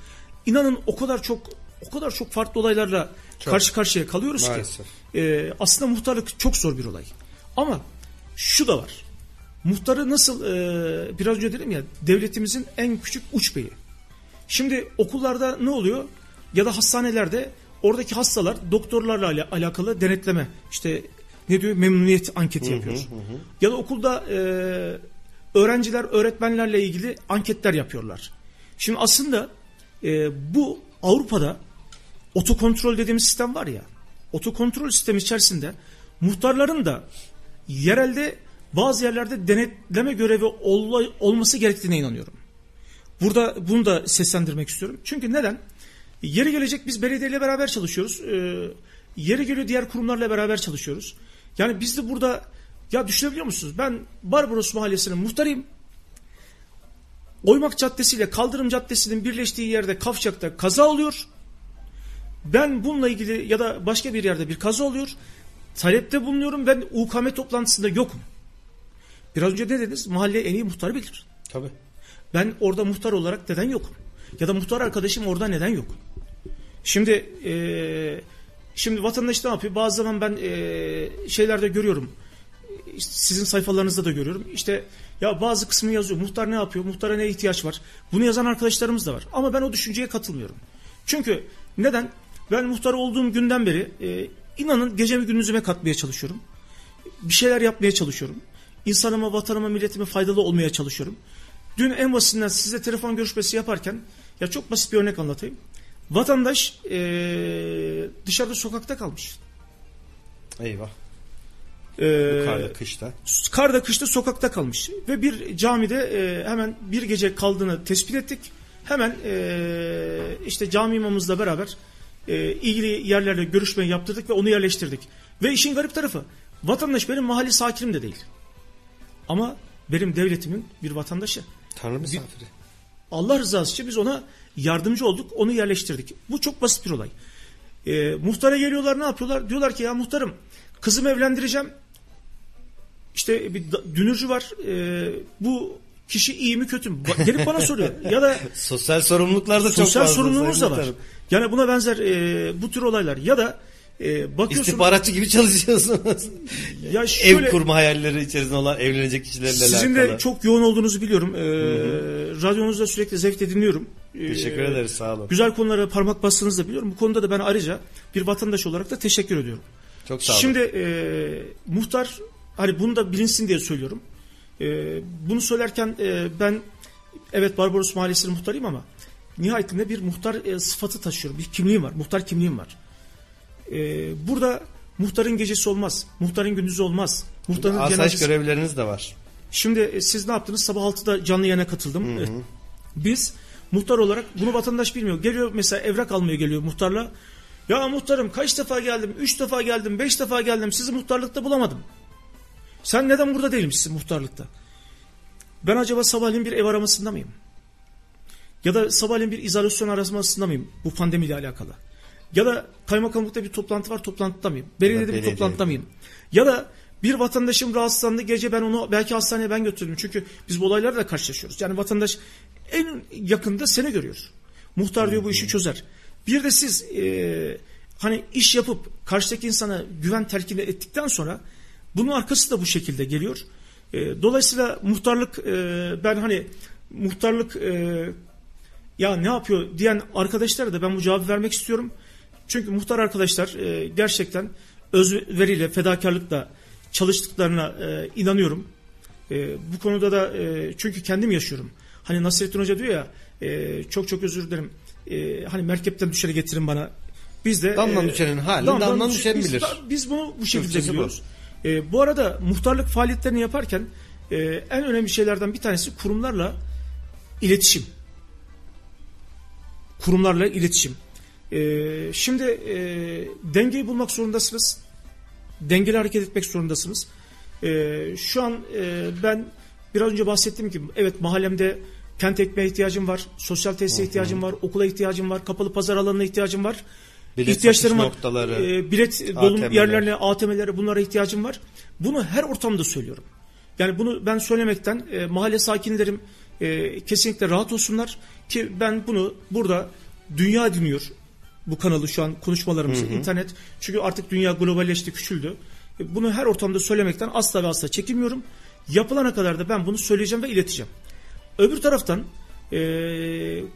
İnanın o kadar çok o kadar çok farklı olaylarla Çok. karşı karşıya kalıyoruz Maalesef. ki e, aslında muhtarlık çok zor bir olay. Ama şu da var. Muhtarı nasıl e, biraz önce dedim ya devletimizin en küçük uç beyi. Şimdi okullarda ne oluyor? Ya da hastanelerde oradaki hastalar doktorlarla ala- alakalı denetleme işte ne diyor memnuniyet anketi yapıyor. Ya da okulda e, öğrenciler öğretmenlerle ilgili anketler yapıyorlar. Şimdi aslında e, bu Avrupa'da otokontrol dediğimiz sistem var ya otokontrol sistemi içerisinde muhtarların da yerelde bazı yerlerde denetleme görevi olma- olması gerektiğine inanıyorum. Burada bunu da seslendirmek istiyorum. Çünkü neden? Yeri gelecek biz belediyeyle beraber çalışıyoruz. Ee, yeri geliyor diğer kurumlarla beraber çalışıyoruz. Yani biz de burada ya düşünebiliyor musunuz? Ben Barbaros Mahallesi'nin muhtarıyım. Oymak Caddesi ile Kaldırım Caddesi'nin birleştiği yerde Kavşak'ta kaza oluyor. Ben bununla ilgili ya da başka bir yerde bir kaza oluyor. Talepte bulunuyorum. Ben UKM toplantısında yokum. Biraz önce ne dediniz? Mahalle en iyi muhtarı bilir. Tabii. Ben orada muhtar olarak neden yokum? Ya da muhtar arkadaşım orada neden yok? Şimdi eee, şimdi vatandaş ne yapıyor? Bazı zaman ben eee, şeylerde görüyorum. Sizin sayfalarınızda da görüyorum. İşte ya bazı kısmı yazıyor. Muhtar ne yapıyor? Muhtara ne ihtiyaç var? Bunu yazan arkadaşlarımız da var. Ama ben o düşünceye katılmıyorum. Çünkü neden? Ben muhtar olduğum günden beri eee, inanın gecemi gündüzüme katmaya çalışıyorum. Bir şeyler yapmaya çalışıyorum. İnsanıma, vatanıma, milletime faydalı olmaya çalışıyorum. Dün en basitinden size telefon görüşmesi yaparken ya çok basit bir örnek anlatayım. Vatandaş eee, dışarıda sokakta kalmış. Eyvah. Eee, Karda, kışta. karda kışta sokakta kalmış ve bir camide e, hemen bir gece kaldığını tespit ettik. Hemen e, işte cami imamımızla beraber e, ilgili yerlerle görüşme yaptırdık ve onu yerleştirdik. Ve işin garip tarafı vatandaş benim mahalle sakinim de değil. Ama benim devletimin bir vatandaşı. Tanrı misafiri. Allah rızası için biz ona yardımcı olduk, onu yerleştirdik. Bu çok basit bir olay. E, muhtara geliyorlar ne yapıyorlar? Diyorlar ki ya muhtarım kızımı evlendireceğim. İşte bir dünürcü var. e, bu kişi iyi mi kötü mü? Gelip bana soruyor. [laughs] Ya da Sosyal sorumluluklar da çok sosyal fazla. sorumluluğumuz da var. Muhtarım. Yani buna benzer e, bu tür olaylar. Ya da e, bakıyorsun. İstihbaratçı gibi çalışıyorsunuz. [laughs] Ya şöyle- Ev kurma hayalleri içerisinde olan evlenecek kişilerle Sizin alakalı. de çok yoğun olduğunuzu biliyorum. E, radyonuzda sürekli zevkle dinliyorum. E, Teşekkür ederiz sağ olun. Güzel konulara parmak bastığınızı da biliyorum. Bu konuda da ben ayrıca bir vatandaş olarak da teşekkür ediyorum. Çok sağ olun. Şimdi e, muhtar hani bunu da bilinsin diye söylüyorum. E, bunu söylerken e, ben evet Barbaros Mahallesi'nin muhtarıyım ama nihayetinde bir muhtar e, sıfatı taşıyorum. Bir kimliğim var. Muhtar kimliğim var. E, burada muhtarın gecesi olmaz. Muhtarın gündüzü olmaz. Muhtarın Asayiş cenazesi... görevleriniz de var. Şimdi e, siz ne yaptınız? Sabah 6'da canlı yayına katıldım. E, Biz muhtar olarak bunu vatandaş bilmiyor. Geliyor mesela evrak almaya geliyor muhtarla. Ya muhtarım kaç defa geldim? Üç defa geldim, beş defa geldim. Sizi muhtarlıkta bulamadım. Sen neden burada değilmişsin muhtarlıkta? Ben acaba sabahleyin bir ev aramasında mıyım? Ya da sabahleyin bir izolasyon aramasında mıyım bu pandemiyle alakalı? Ya da kaymakamlıkta bir toplantı var toplantıda mıyım? Belediyede bir toplantıda mıyım? Ya da bir vatandaşım rahatsızlandı gece ben onu belki hastaneye ben götürdüm. Çünkü biz bu olaylarla da karşılaşıyoruz. Yani vatandaş en yakında seni görüyor. Muhtar diyor bu işi çözer. Bir de siz e, hani iş yapıp karşıdaki insana güven telkin ettikten sonra bunun arkası da bu şekilde geliyor. E, dolayısıyla muhtarlık e, ben hani muhtarlık e, ya ne yapıyor diyen arkadaşlara da ben bu cevabı vermek istiyorum. Çünkü muhtar arkadaşlar e, gerçekten özveriyle, fedakarlıkla çalıştıklarına e, inanıyorum. E, bu konuda da e, çünkü kendim yaşıyorum. Hani Nasrettin Hoca diyor ya e, çok çok özür dilerim. E, hani merkepten düşeni getirin bana. Biz de Damdan düşenin halini damdan düş- düşen biz, bilir. Biz bunu bu şekilde biliyoruz. E, bu arada muhtarlık faaliyetlerini yaparken e, en önemli şeylerden bir tanesi kurumlarla iletişim. Kurumlarla iletişim. E, şimdi e, dengeyi bulmak zorundasınız. Dengeli hareket etmek zorundasınız. E, şu an e, ben biraz önce bahsettiğim gibi evet mahallemde kent ekmeğe ihtiyacım var, sosyal tesise ihtiyacım var, okula ihtiyacım var, kapalı pazar alanına ihtiyacım var. Bilet İhtiyaçlarım var. noktaları, E, bilet dolum ATM'ler. yerlerine, ATM'lere bunlara ihtiyacım var. Bunu her ortamda söylüyorum. Yani bunu ben söylemekten e, mahalle sakinlerim e, kesinlikle rahat olsunlar ki ben bunu burada dünya dinliyor bu kanalı şu an konuşmalarımız internet çünkü artık dünya globalleşti küçüldü. E, Bunu her ortamda söylemekten asla ve asla çekinmiyorum. Yapılana kadar da ben bunu söyleyeceğim ve ileteceğim. Öbür taraftan e,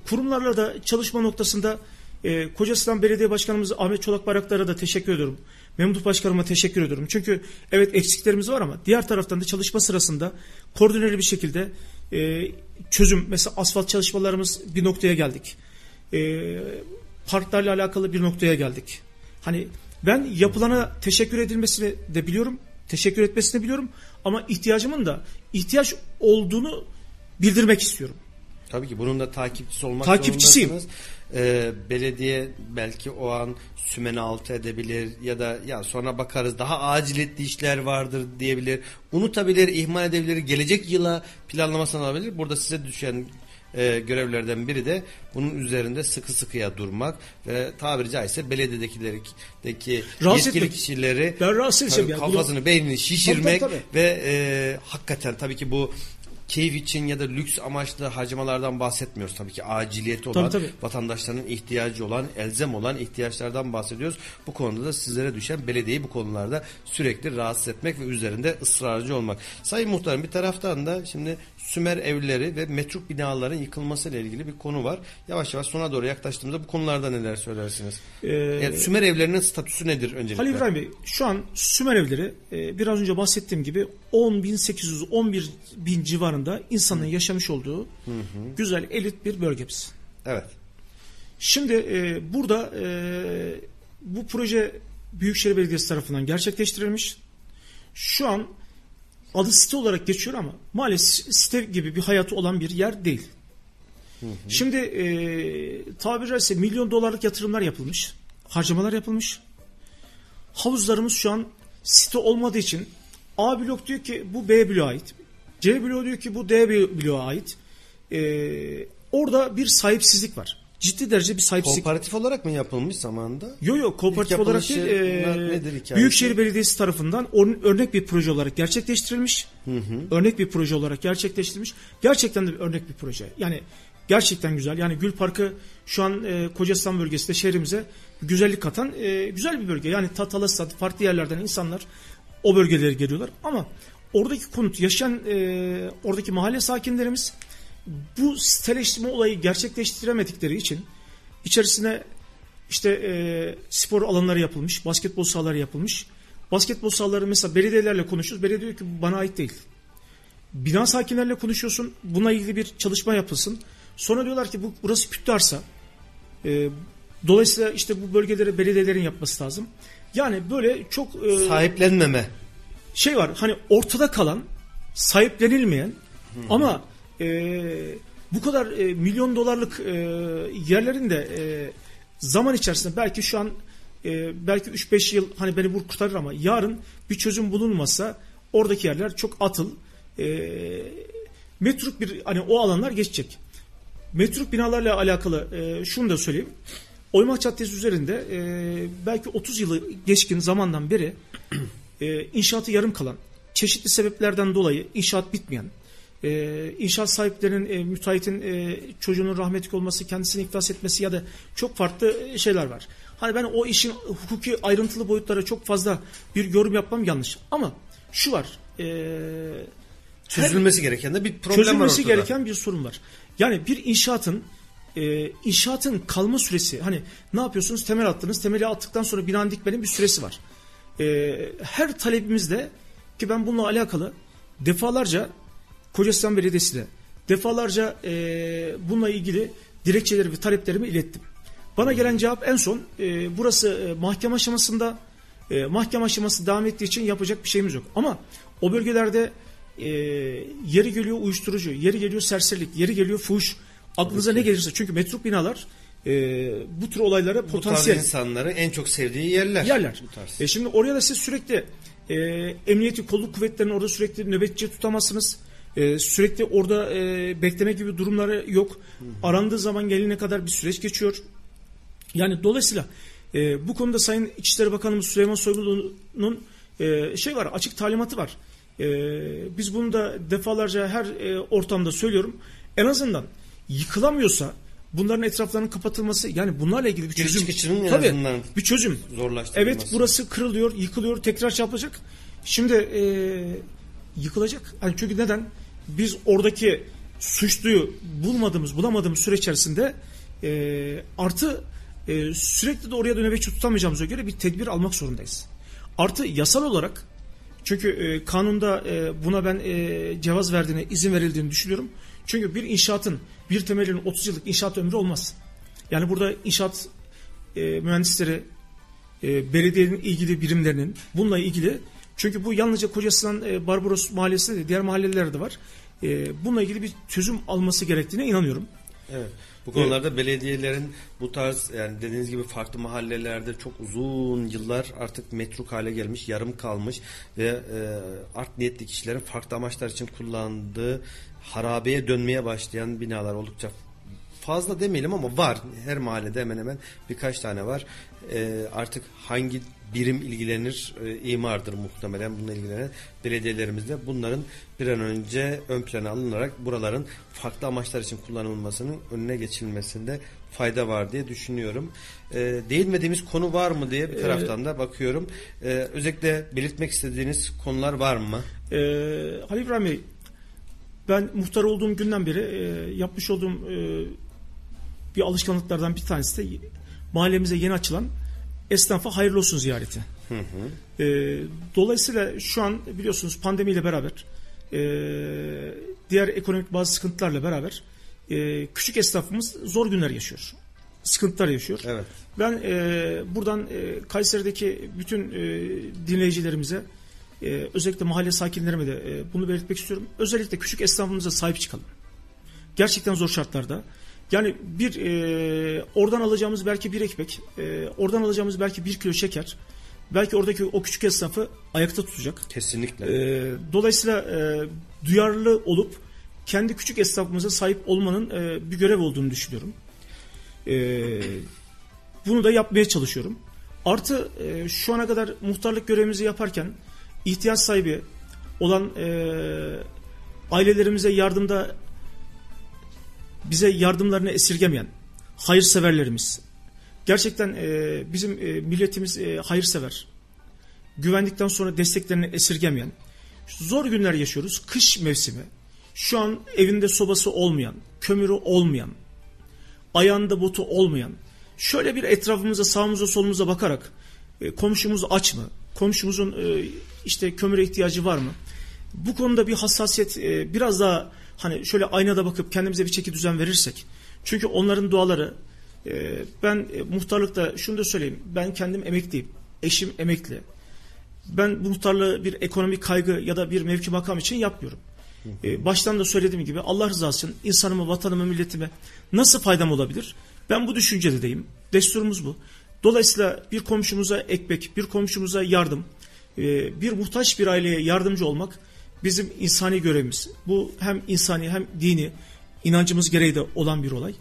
kurumlarla da çalışma noktasında e, Kocasinan Belediye Başkanımız Ahmet Çolak Bayraktar'a da teşekkür ediyorum. Memduh Başkanıma teşekkür ediyorum. Çünkü evet eksiklerimiz var ama diğer taraftan da çalışma sırasında koordineli bir şekilde e, çözüm mesela asfalt çalışmalarımız bir noktaya geldik. E, parklarla alakalı bir noktaya geldik. Hani ben yapılana teşekkür edilmesini de biliyorum. Teşekkür etmesini biliyorum ama ihtiyacımın da ihtiyaç olduğunu bildirmek istiyorum. Tabii ki bunun da takipçisi olmak Takipçisiyim. zorundasınız. Ee, belediye belki o an sümeni altı edebilir ya da ya sonra bakarız daha aciliyetli işler vardır diyebilir. Unutabilir, ihmal edebilir. Gelecek yıla planlamasını alabilir. Burada size düşen e, görevlerden biri de bunun üzerinde sıkı sıkıya durmak ve tabiri caizse belediyedekilerdeki Rahatsız yetkili etmek. kişileri Ben rahatsız tabii yani. Kafasını, beynini şişirmek Tabii, tabii, ve e, hakikaten tabii ki bu keyif için ya da lüks amaçlı harcamalardan bahsetmiyoruz. Tabii ki aciliyeti olan, tabii. vatandaşların ihtiyacı olan, elzem olan ihtiyaçlardan bahsediyoruz. Bu konuda da sizlere düşen belediyeyi bu konularda sürekli rahatsız etmek ve üzerinde ısrarcı olmak. Sayın Muhtarım bir taraftan da şimdi Sümer evleri ve metruk binaların yıkılmasıyla ilgili bir konu var. Yavaş yavaş sona doğru yaklaştığımızda bu konularda neler söylersiniz? Ee, Yani Sümer evlerinin statüsü nedir öncelikle? Halil İbrahim Bey şu an Sümer evleri e, biraz önce bahsettiğim gibi 10.800 11 bin civarında insanın yaşamış olduğu güzel elit bir bölgemiz. Evet. Şimdi e, burada e, bu proje Büyükşehir Belediyesi tarafından gerçekleştirilmiş. Şu an adı site olarak geçiyor ama maalesef site gibi bir hayatı olan bir yer değil. Şimdi e, tabiri caizse milyon dolarlık yatırımlar yapılmış. Harcamalar yapılmış. Havuzlarımız şu an site olmadığı için A blok diyor ki bu B bloğa ait. C blok diyor ki bu D bloğa ait. E, orada bir sahipsizlik var. Ciddi derece bir sahipsizlik Kooperatif olarak mı yapılmış zamanında? Yo yo kooperatif olarak değil. e, nedir hikayesi? Büyükşehir Belediyesi tarafından örnek bir proje olarak gerçekleştirilmiş. Örnek bir proje olarak gerçekleştirilmiş. Gerçekten de bir örnek bir proje. Yani gerçekten güzel. Yani Gül Parkı şu an e, Kocasinan bölgesinde şehrimize güzellik katan e, güzel bir bölge. Yani Tatalısat farklı yerlerden insanlar o bölgelere geliyorlar. Ama oradaki konut yaşayan e, oradaki mahalle sakinlerimiz bu siteleştirme olayı gerçekleştiremedikleri için içerisine işte e, spor alanları yapılmış, basketbol sahaları yapılmış. Basketbol sahaları mesela belediyelerle konuşuyoruz. Belediye diyor ki bu bana ait değil. Bina sakinlerle konuşuyorsun. Buna ilgili bir çalışma yapılsın. Sonra diyorlar ki bu burası kütle arsa. E, dolayısıyla işte bu bölgelere belediyelerin yapması lazım. Yani böyle çok e, Sahiplenmeme. şey var hani ortada kalan sahiplenilmeyen ama e, bu kadar e, milyon dolarlık e, yerlerin de e, zaman içerisinde belki şu an e, belki 3-5 yıl hani beni bu kurtarır ama yarın bir çözüm bulunmasa oradaki yerler çok atıl e, metruk bir hani o alanlar geçecek. Metruk binalarla alakalı e, şunu da söyleyeyim. Oymak Caddesi üzerinde e, belki 30 yılı geçkin zamandan beri e, inşaatı yarım kalan, çeşitli sebeplerden dolayı inşaat bitmeyen, e, inşaat sahiplerinin, e, müteahhitin e, çocuğunun rahmetlik olması, kendisini iflas etmesi ya da çok farklı şeyler var. Hani ben o işin hukuki ayrıntılı boyutlara çok fazla bir yorum yapmam yanlış. Ama şu var, e, Çözülmesi gereken de bir problem var çözülmesi gereken bir sorun var. Yani bir inşaatın e, inşaatın kalma süresi hani ne yapıyorsunuz temel attınız temeli attıktan sonra binanın dikmenin bir süresi var. E, her talebimizde ki ben bununla alakalı defalarca Kocasinan Belediyesi'ne defalarca e, bununla ilgili dilekçeleri ve taleplerimi ilettim. Bana gelen cevap en son e, burası e, mahkeme aşamasında e, mahkeme aşaması devam ettiği için yapacak bir şeyimiz yok. Ama o bölgelerde e, yeri geliyor uyuşturucu, yeri geliyor serserilik, yeri geliyor fuhuş. Aklınıza ne gelirse çünkü metruk binalar e, bu tür olaylara Bu potansiyel insanların en çok sevdiği yerler. yerler. Bu. E şimdi oraya da siz sürekli e, emniyeti kolluk kuvvetlerini orada sürekli nöbetçi tutamazsınız. E, sürekli orada e, bekleme gibi durumları yok. Arandığı zaman gelene kadar bir süreç geçiyor. Yani dolayısıyla e, bu konuda Sayın İçişleri Bakanımız Süleyman Soylu'nun e, şey var açık talimatı var. E, biz bunu da defalarca her e, ortamda söylüyorum. En azından yıkılamıyorsa bunların etraflarının kapatılması yani bunlarla ilgili bir çözüm. Tabii, bir çözüm. zorlaştırılması. Evet burası kırılıyor, yıkılıyor, tekrar şey yapılacak. Şimdi e, yıkılacak. Yani çünkü neden? Biz oradaki suçluyu bulmadığımız, bulamadığımız süre içerisinde e, artı e, sürekli de oraya da nöbetçi tutamayacağımıza göre bir tedbir almak zorundayız. Artı yasal olarak çünkü e, kanunda e, buna ben e, cevaz verdiğine, izin verildiğini düşünüyorum. Çünkü bir inşaatın, bir temelinin 30 yıllık inşaat ömrü olmaz. Yani burada inşaat e, mühendisleri, e, belediyenin ilgili birimlerinin bununla ilgili çünkü bu yalnızca Kocasinan e, Barbaros mahallesinde de diğer mahallelerde de var. E, bununla ilgili bir çözüm alması gerektiğine inanıyorum. Evet. Bu konularda belediyelerin bu tarz yani dediğiniz gibi farklı mahallelerde çok uzun yıllar artık metruk hale gelmiş, yarım kalmış ve e, art niyetli kişilerin farklı amaçlar için kullandığı harabeye dönmeye başlayan binalar oldukça fazla demeyelim ama var. Her mahallede hemen hemen birkaç tane var. E, artık hangi birim ilgilenir e, imardır muhtemelen bununla ilgilenen belediyelerimizde bunların bir an önce ön plana alınarak buraların farklı amaçlar için kullanılmasının önüne geçilmesinde fayda var diye düşünüyorum. E, değinmediğimiz konu var mı diye bir taraftan da bakıyorum. E, özellikle belirtmek istediğiniz konular var mı? E, Halil İbrahim Bey, ben muhtar olduğum günden beri e, yapmış olduğum e, bir alışkanlıklardan bir tanesi de mahallemize yeni açılan esnafa hayırlı olsun ziyareti. E, dolayısıyla şu an biliyorsunuz pandemiyle beraber e, diğer ekonomik bazı sıkıntılarla beraber e, küçük esnafımız zor günler yaşıyor. Sıkıntılar yaşıyor. Evet. Ben e, buradan e, Kayseri'deki bütün e, dinleyicilerimize e, özellikle mahalle sakinlerime de e, bunu belirtmek istiyorum. Özellikle küçük esnafımıza sahip çıkalım. Gerçekten zor şartlarda. Yani bir e, oradan alacağımız belki bir ekmek, e, oradan alacağımız belki bir kilo şeker, belki oradaki o küçük esnafı ayakta tutacak. Kesinlikle. E, dolayısıyla e, duyarlı olup kendi küçük esnafımıza sahip olmanın e, bir görev olduğunu düşünüyorum. E, bunu da yapmaya çalışıyorum. Artı e, şu ana kadar muhtarlık görevimizi yaparken ihtiyaç sahibi olan e, ailelerimize yardımda bize yardımlarını esirgemeyen hayırseverlerimiz. Gerçekten e, bizim e, milletimiz e, hayırsever. Güvendikten sonra desteklerini esirgemeyen zor günler yaşıyoruz. Kış mevsimi. Şu an evinde sobası olmayan kömürü olmayan ayağında botu olmayan şöyle bir etrafımıza sağımıza solumuza bakarak e, komşumuz aç mı? Komşumuzun e, işte kömüre ihtiyacı var mı? Bu konuda bir hassasiyet e, biraz daha hani şöyle aynada bakıp kendimize bir çeki düzen verirsek. Çünkü onların duaları e, ben e, muhtarlıkta şunu da söyleyeyim. Ben kendim emekliyim. Eşim emekli. Ben bu muhtarlığı bir ekonomik kaygı ya da bir mevki makam için yapmıyorum. E, baştan da söylediğim gibi Allah rızası için insanıma vatanıma milletime nasıl faydam olabilir? Ben bu düşüncedeyim. Desturumuz bu. Dolayısıyla bir komşumuza ekmek bir komşumuza yardım e, bir muhtaç bir aileye yardımcı olmak bizim insani görevimiz. Bu hem insani hem dini inancımız gereği de olan bir olay.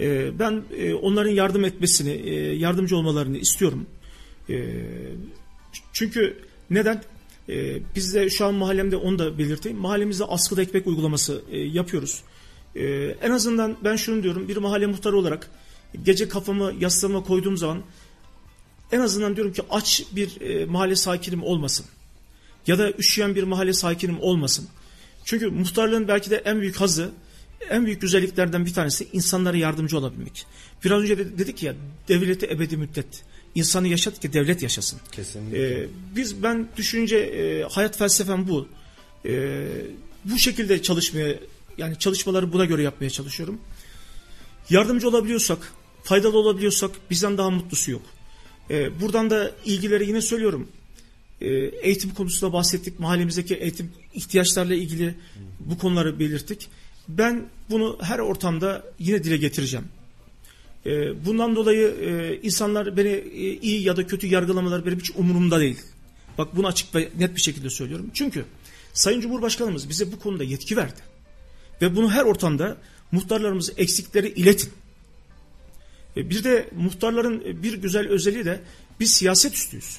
E, ben e, onların yardım etmesini, e, yardımcı olmalarını istiyorum. E, çünkü neden? E, biz de şu an mahallemde onu da belirteyim. Mahallemizde askıda ekmek uygulaması e, yapıyoruz. En azından ben şunu diyorum. Bir mahalle muhtarı olarak gece kafamı yastığıma koyduğum zaman en azından diyorum ki aç bir mahalle sakinim olmasın. Ya da üşüyen bir mahalle sakinim olmasın. Çünkü muhtarlığın belki de en büyük hazı, en büyük güzelliklerden bir tanesi insanlara yardımcı olabilmek. Biraz önce de dedik ya devleti ebedi müddet. İnsanı yaşat ki devlet yaşasın. Kesinlikle. Ee, biz ben düşünce e, hayat felsefem bu. Ee, bu şekilde çalışmaya yani çalışmaları buna göre yapmaya çalışıyorum. Yardımcı olabiliyorsak, faydalı olabiliyorsak bizden daha mutlusu yok. Ee, buradan da ilgileri yine söylüyorum. Ee, eğitim konusunda bahsettik. Mahallemizdeki eğitim ihtiyaçlarla ilgili bu konuları belirttik. Ben bunu her ortamda yine dile getireceğim. Ee, bundan dolayı e, insanlar beni e, iyi ya da kötü yargılamaları benim hiç umurumda değil. Bak bunu açık ve net bir şekilde söylüyorum. Çünkü Sayın Cumhurbaşkanımız bize bu konuda yetki verdi. Ve bunu her ortamda muhtarlarımız eksikleri iletin. Bir de muhtarların bir güzel özelliği de biz siyaset üstüyüz.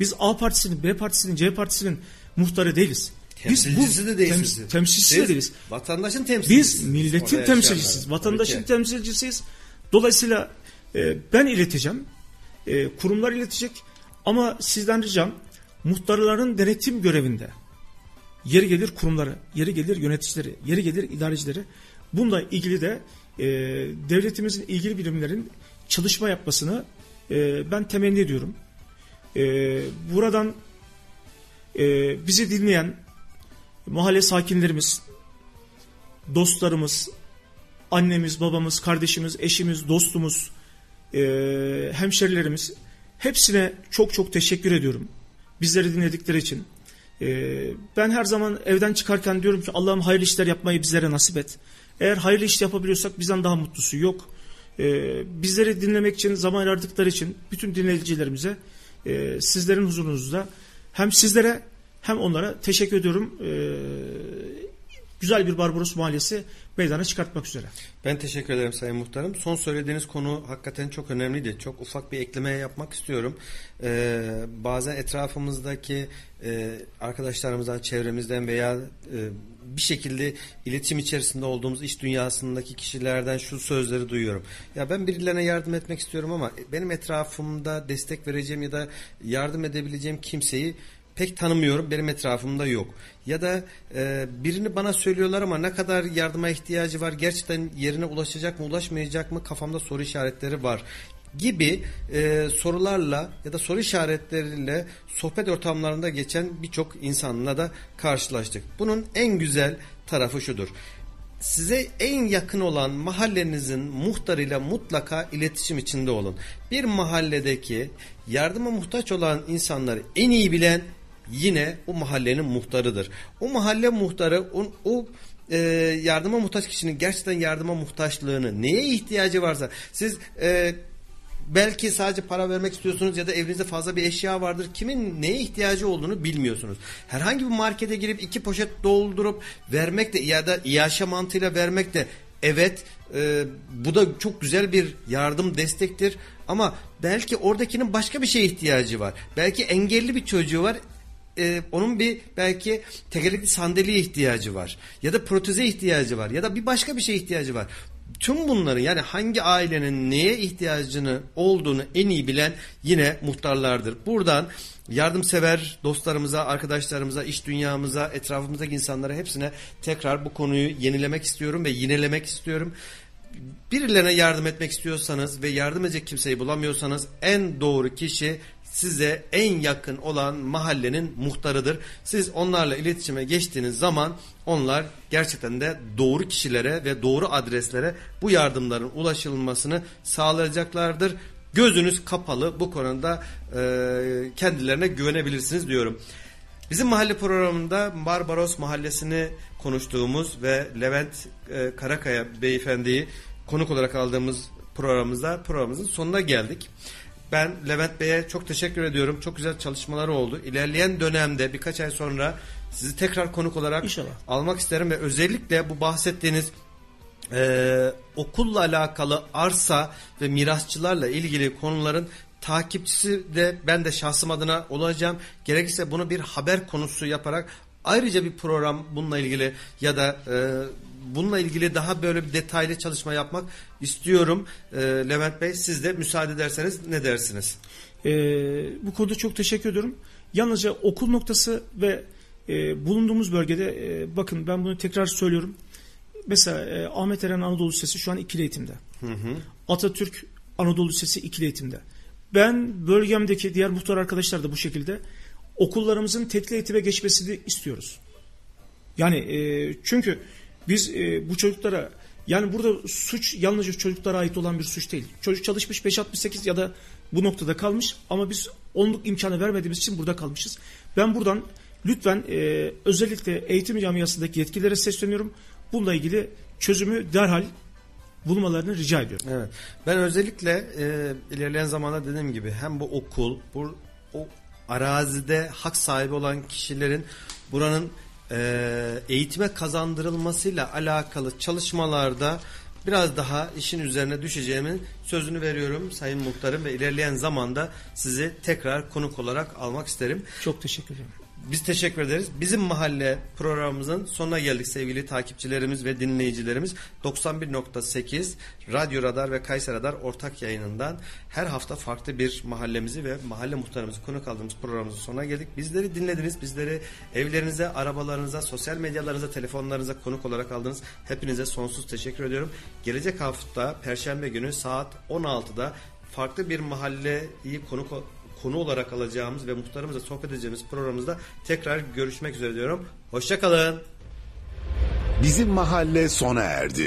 Biz A partisinin, B partisinin, C partisinin muhtarı değiliz. Biz Temsilcisi de değilsiniz. Tems, temsilcisi de Siz değiliz. Vatandaşın temsilcisi. Biz milletin temsilcisiyiz. Vatandaşın temsilcisiyiz. Dolayısıyla e, ben ileteceğim. E, kurumlar iletecek. Ama sizden ricam muhtarların denetim görevinde yeri gelir kurumları, yeri gelir yöneticileri, yeri gelir idarecileri. Bununla ilgili de e, devletimizin ilgili birimlerin çalışma yapmasını e, ben temenni ediyorum. E, buradan e, bizi dinleyen mahalle sakinlerimiz, dostlarımız, annemiz, babamız, kardeşimiz, eşimiz, dostumuz, e, hemşerilerimiz hepsine çok çok teşekkür ediyorum. Bizleri dinledikleri için. E, ben her zaman evden çıkarken diyorum ki Allah'ım hayırlı işler yapmayı bizlere nasip et. Eğer hayırlı iş yapabiliyorsak bizden daha mutlusu yok. E, bizleri dinlemek için zaman ayırdıkları için bütün dinleyicilerimize e, sizlerin huzurunuzda hem sizlere hem onlara teşekkür ediyorum. E, güzel bir Barbaros Mahallesi meydana çıkartmak üzere. Ben teşekkür ederim Sayın Muhtarım. Son söylediğiniz konu hakikaten çok önemliydi. Çok ufak bir ekleme yapmak istiyorum. Ee, bazen etrafımızdaki e, arkadaşlarımızdan, çevremizden veya e, bir şekilde iletişim içerisinde olduğumuz iş dünyasındaki kişilerden şu sözleri duyuyorum. Ya ben birilerine yardım etmek istiyorum ama benim etrafımda destek vereceğim ya da yardım edebileceğim kimseyi pek tanımıyorum benim etrafımda yok. Ya da e, birini bana söylüyorlar ama ne kadar yardıma ihtiyacı var gerçekten yerine ulaşacak mı ulaşmayacak mı kafamda soru işaretleri var gibi e, sorularla ya da soru işaretleriyle sohbet ortamlarında geçen birçok insanla da karşılaştık. Bunun en güzel tarafı şudur size en yakın olan mahallenizin muhtarıyla mutlaka iletişim içinde olun. Bir mahalledeki yardıma muhtaç olan insanları en iyi bilen yine o mahallenin muhtarıdır. O mahalle muhtarı o, o e, yardıma muhtaç kişinin gerçekten yardıma muhtaçlığını neye ihtiyacı varsa siz e, belki sadece para vermek istiyorsunuz ya da evinizde fazla bir eşya vardır. Kimin neye ihtiyacı olduğunu bilmiyorsunuz. Herhangi bir markete girip iki poşet doldurup vermek de ya da iaşe mantığıyla vermek de evet e, bu da çok güzel bir yardım destektir. Ama belki oradakinin başka bir şeye ihtiyacı var. Belki engelli bir çocuğu var e, onun bir belki tekerlekli sandalyeye ihtiyacı var ya da proteze ihtiyacı var ya da bir başka bir şeye ihtiyacı var. Tüm bunları yani hangi ailenin neye ihtiyacını olduğunu en iyi bilen yine muhtarlardır. Buradan yardımsever dostlarımıza, arkadaşlarımıza, iş dünyamıza, etrafımızdaki insanlara hepsine tekrar bu konuyu yenilemek istiyorum ve yinelemek istiyorum. Birilerine yardım etmek istiyorsanız ve yardım edecek kimseyi bulamıyorsanız en doğru kişi size en yakın olan mahallenin muhtarıdır. Siz onlarla iletişime geçtiğiniz zaman onlar gerçekten de doğru kişilere ve doğru adreslere bu yardımların ulaşılmasını sağlayacaklardır. Gözünüz kapalı bu konuda e, kendilerine güvenebilirsiniz diyorum. Bizim mahalle programında Barbaros Mahallesi'ni konuştuğumuz ve Levent e, Karakaya beyefendiyi konuk olarak aldığımız programımızda programımızın sonuna geldik. Ben Levent Bey'e çok teşekkür ediyorum. Çok güzel çalışmaları oldu. İlerleyen dönemde birkaç ay sonra sizi tekrar konuk olarak İnşallah. almak isterim ve özellikle bu bahsettiğiniz e, okulla alakalı arsa ve mirasçılarla ilgili konuların takipçisi de ben de şahsım adına olacağım. Gerekirse bunu bir haber konusu yaparak ayrıca bir program bununla ilgili ya da e, bununla ilgili daha böyle bir detaylı çalışma yapmak istiyorum. E, Levent Bey siz de müsaade ederseniz ne dersiniz? E, bu konuda çok teşekkür ediyorum. Yalnızca okul noktası ve e, bulunduğumuz bölgede e, bakın ben bunu tekrar söylüyorum. Mesela e, Ahmet Eren Anadolu Lisesi şu an ikili eğitimde. Hı hı. Atatürk Anadolu Lisesi ikili eğitimde. Ben bölgemdeki diğer muhtar arkadaşlar da bu şekilde okullarımızın tekli eğitime geçmesini istiyoruz. Yani e, çünkü biz e, bu çocuklara yani burada suç yalnızca çocuklara ait olan bir suç değil. Çocuk çalışmış 5.68 ya da bu noktada kalmış ama biz onluk imkanı vermediğimiz için burada kalmışız. Ben buradan lütfen e, özellikle eğitim camiasındaki yetkililere sesleniyorum. Bununla ilgili çözümü derhal bulmalarını rica ediyorum. Evet. Ben özellikle e, ilerleyen zamanda dediğim gibi hem bu okul, bu o arazide hak sahibi olan kişilerin buranın e, eğitime kazandırılmasıyla alakalı çalışmalarda biraz daha işin üzerine düşeceğimin sözünü veriyorum Sayın Muhtarım ve ilerleyen zamanda sizi tekrar konuk olarak almak isterim. Çok teşekkür ederim. Biz teşekkür ederiz. Bizim mahalle programımızın sonuna geldik sevgili takipçilerimiz ve dinleyicilerimiz. 91.8 Radyo Radar ve Kayser Radar ortak yayınından her hafta farklı bir mahallemizi ve mahalle muhtarımızı konuk aldığımız programımızın sonuna geldik. Bizleri dinlediniz. Bizleri evlerinize, arabalarınıza, sosyal medyalarınıza, telefonlarınıza konuk olarak aldınız. Hepinize sonsuz teşekkür ediyorum. Gelecek hafta Perşembe günü saat 16'da farklı bir mahalleyi konuk konu olarak alacağımız ve muhtarımızla sohbet edeceğimiz programımızda tekrar görüşmek üzere diyorum. Hoşçakalın. Bizim mahalle sona erdi.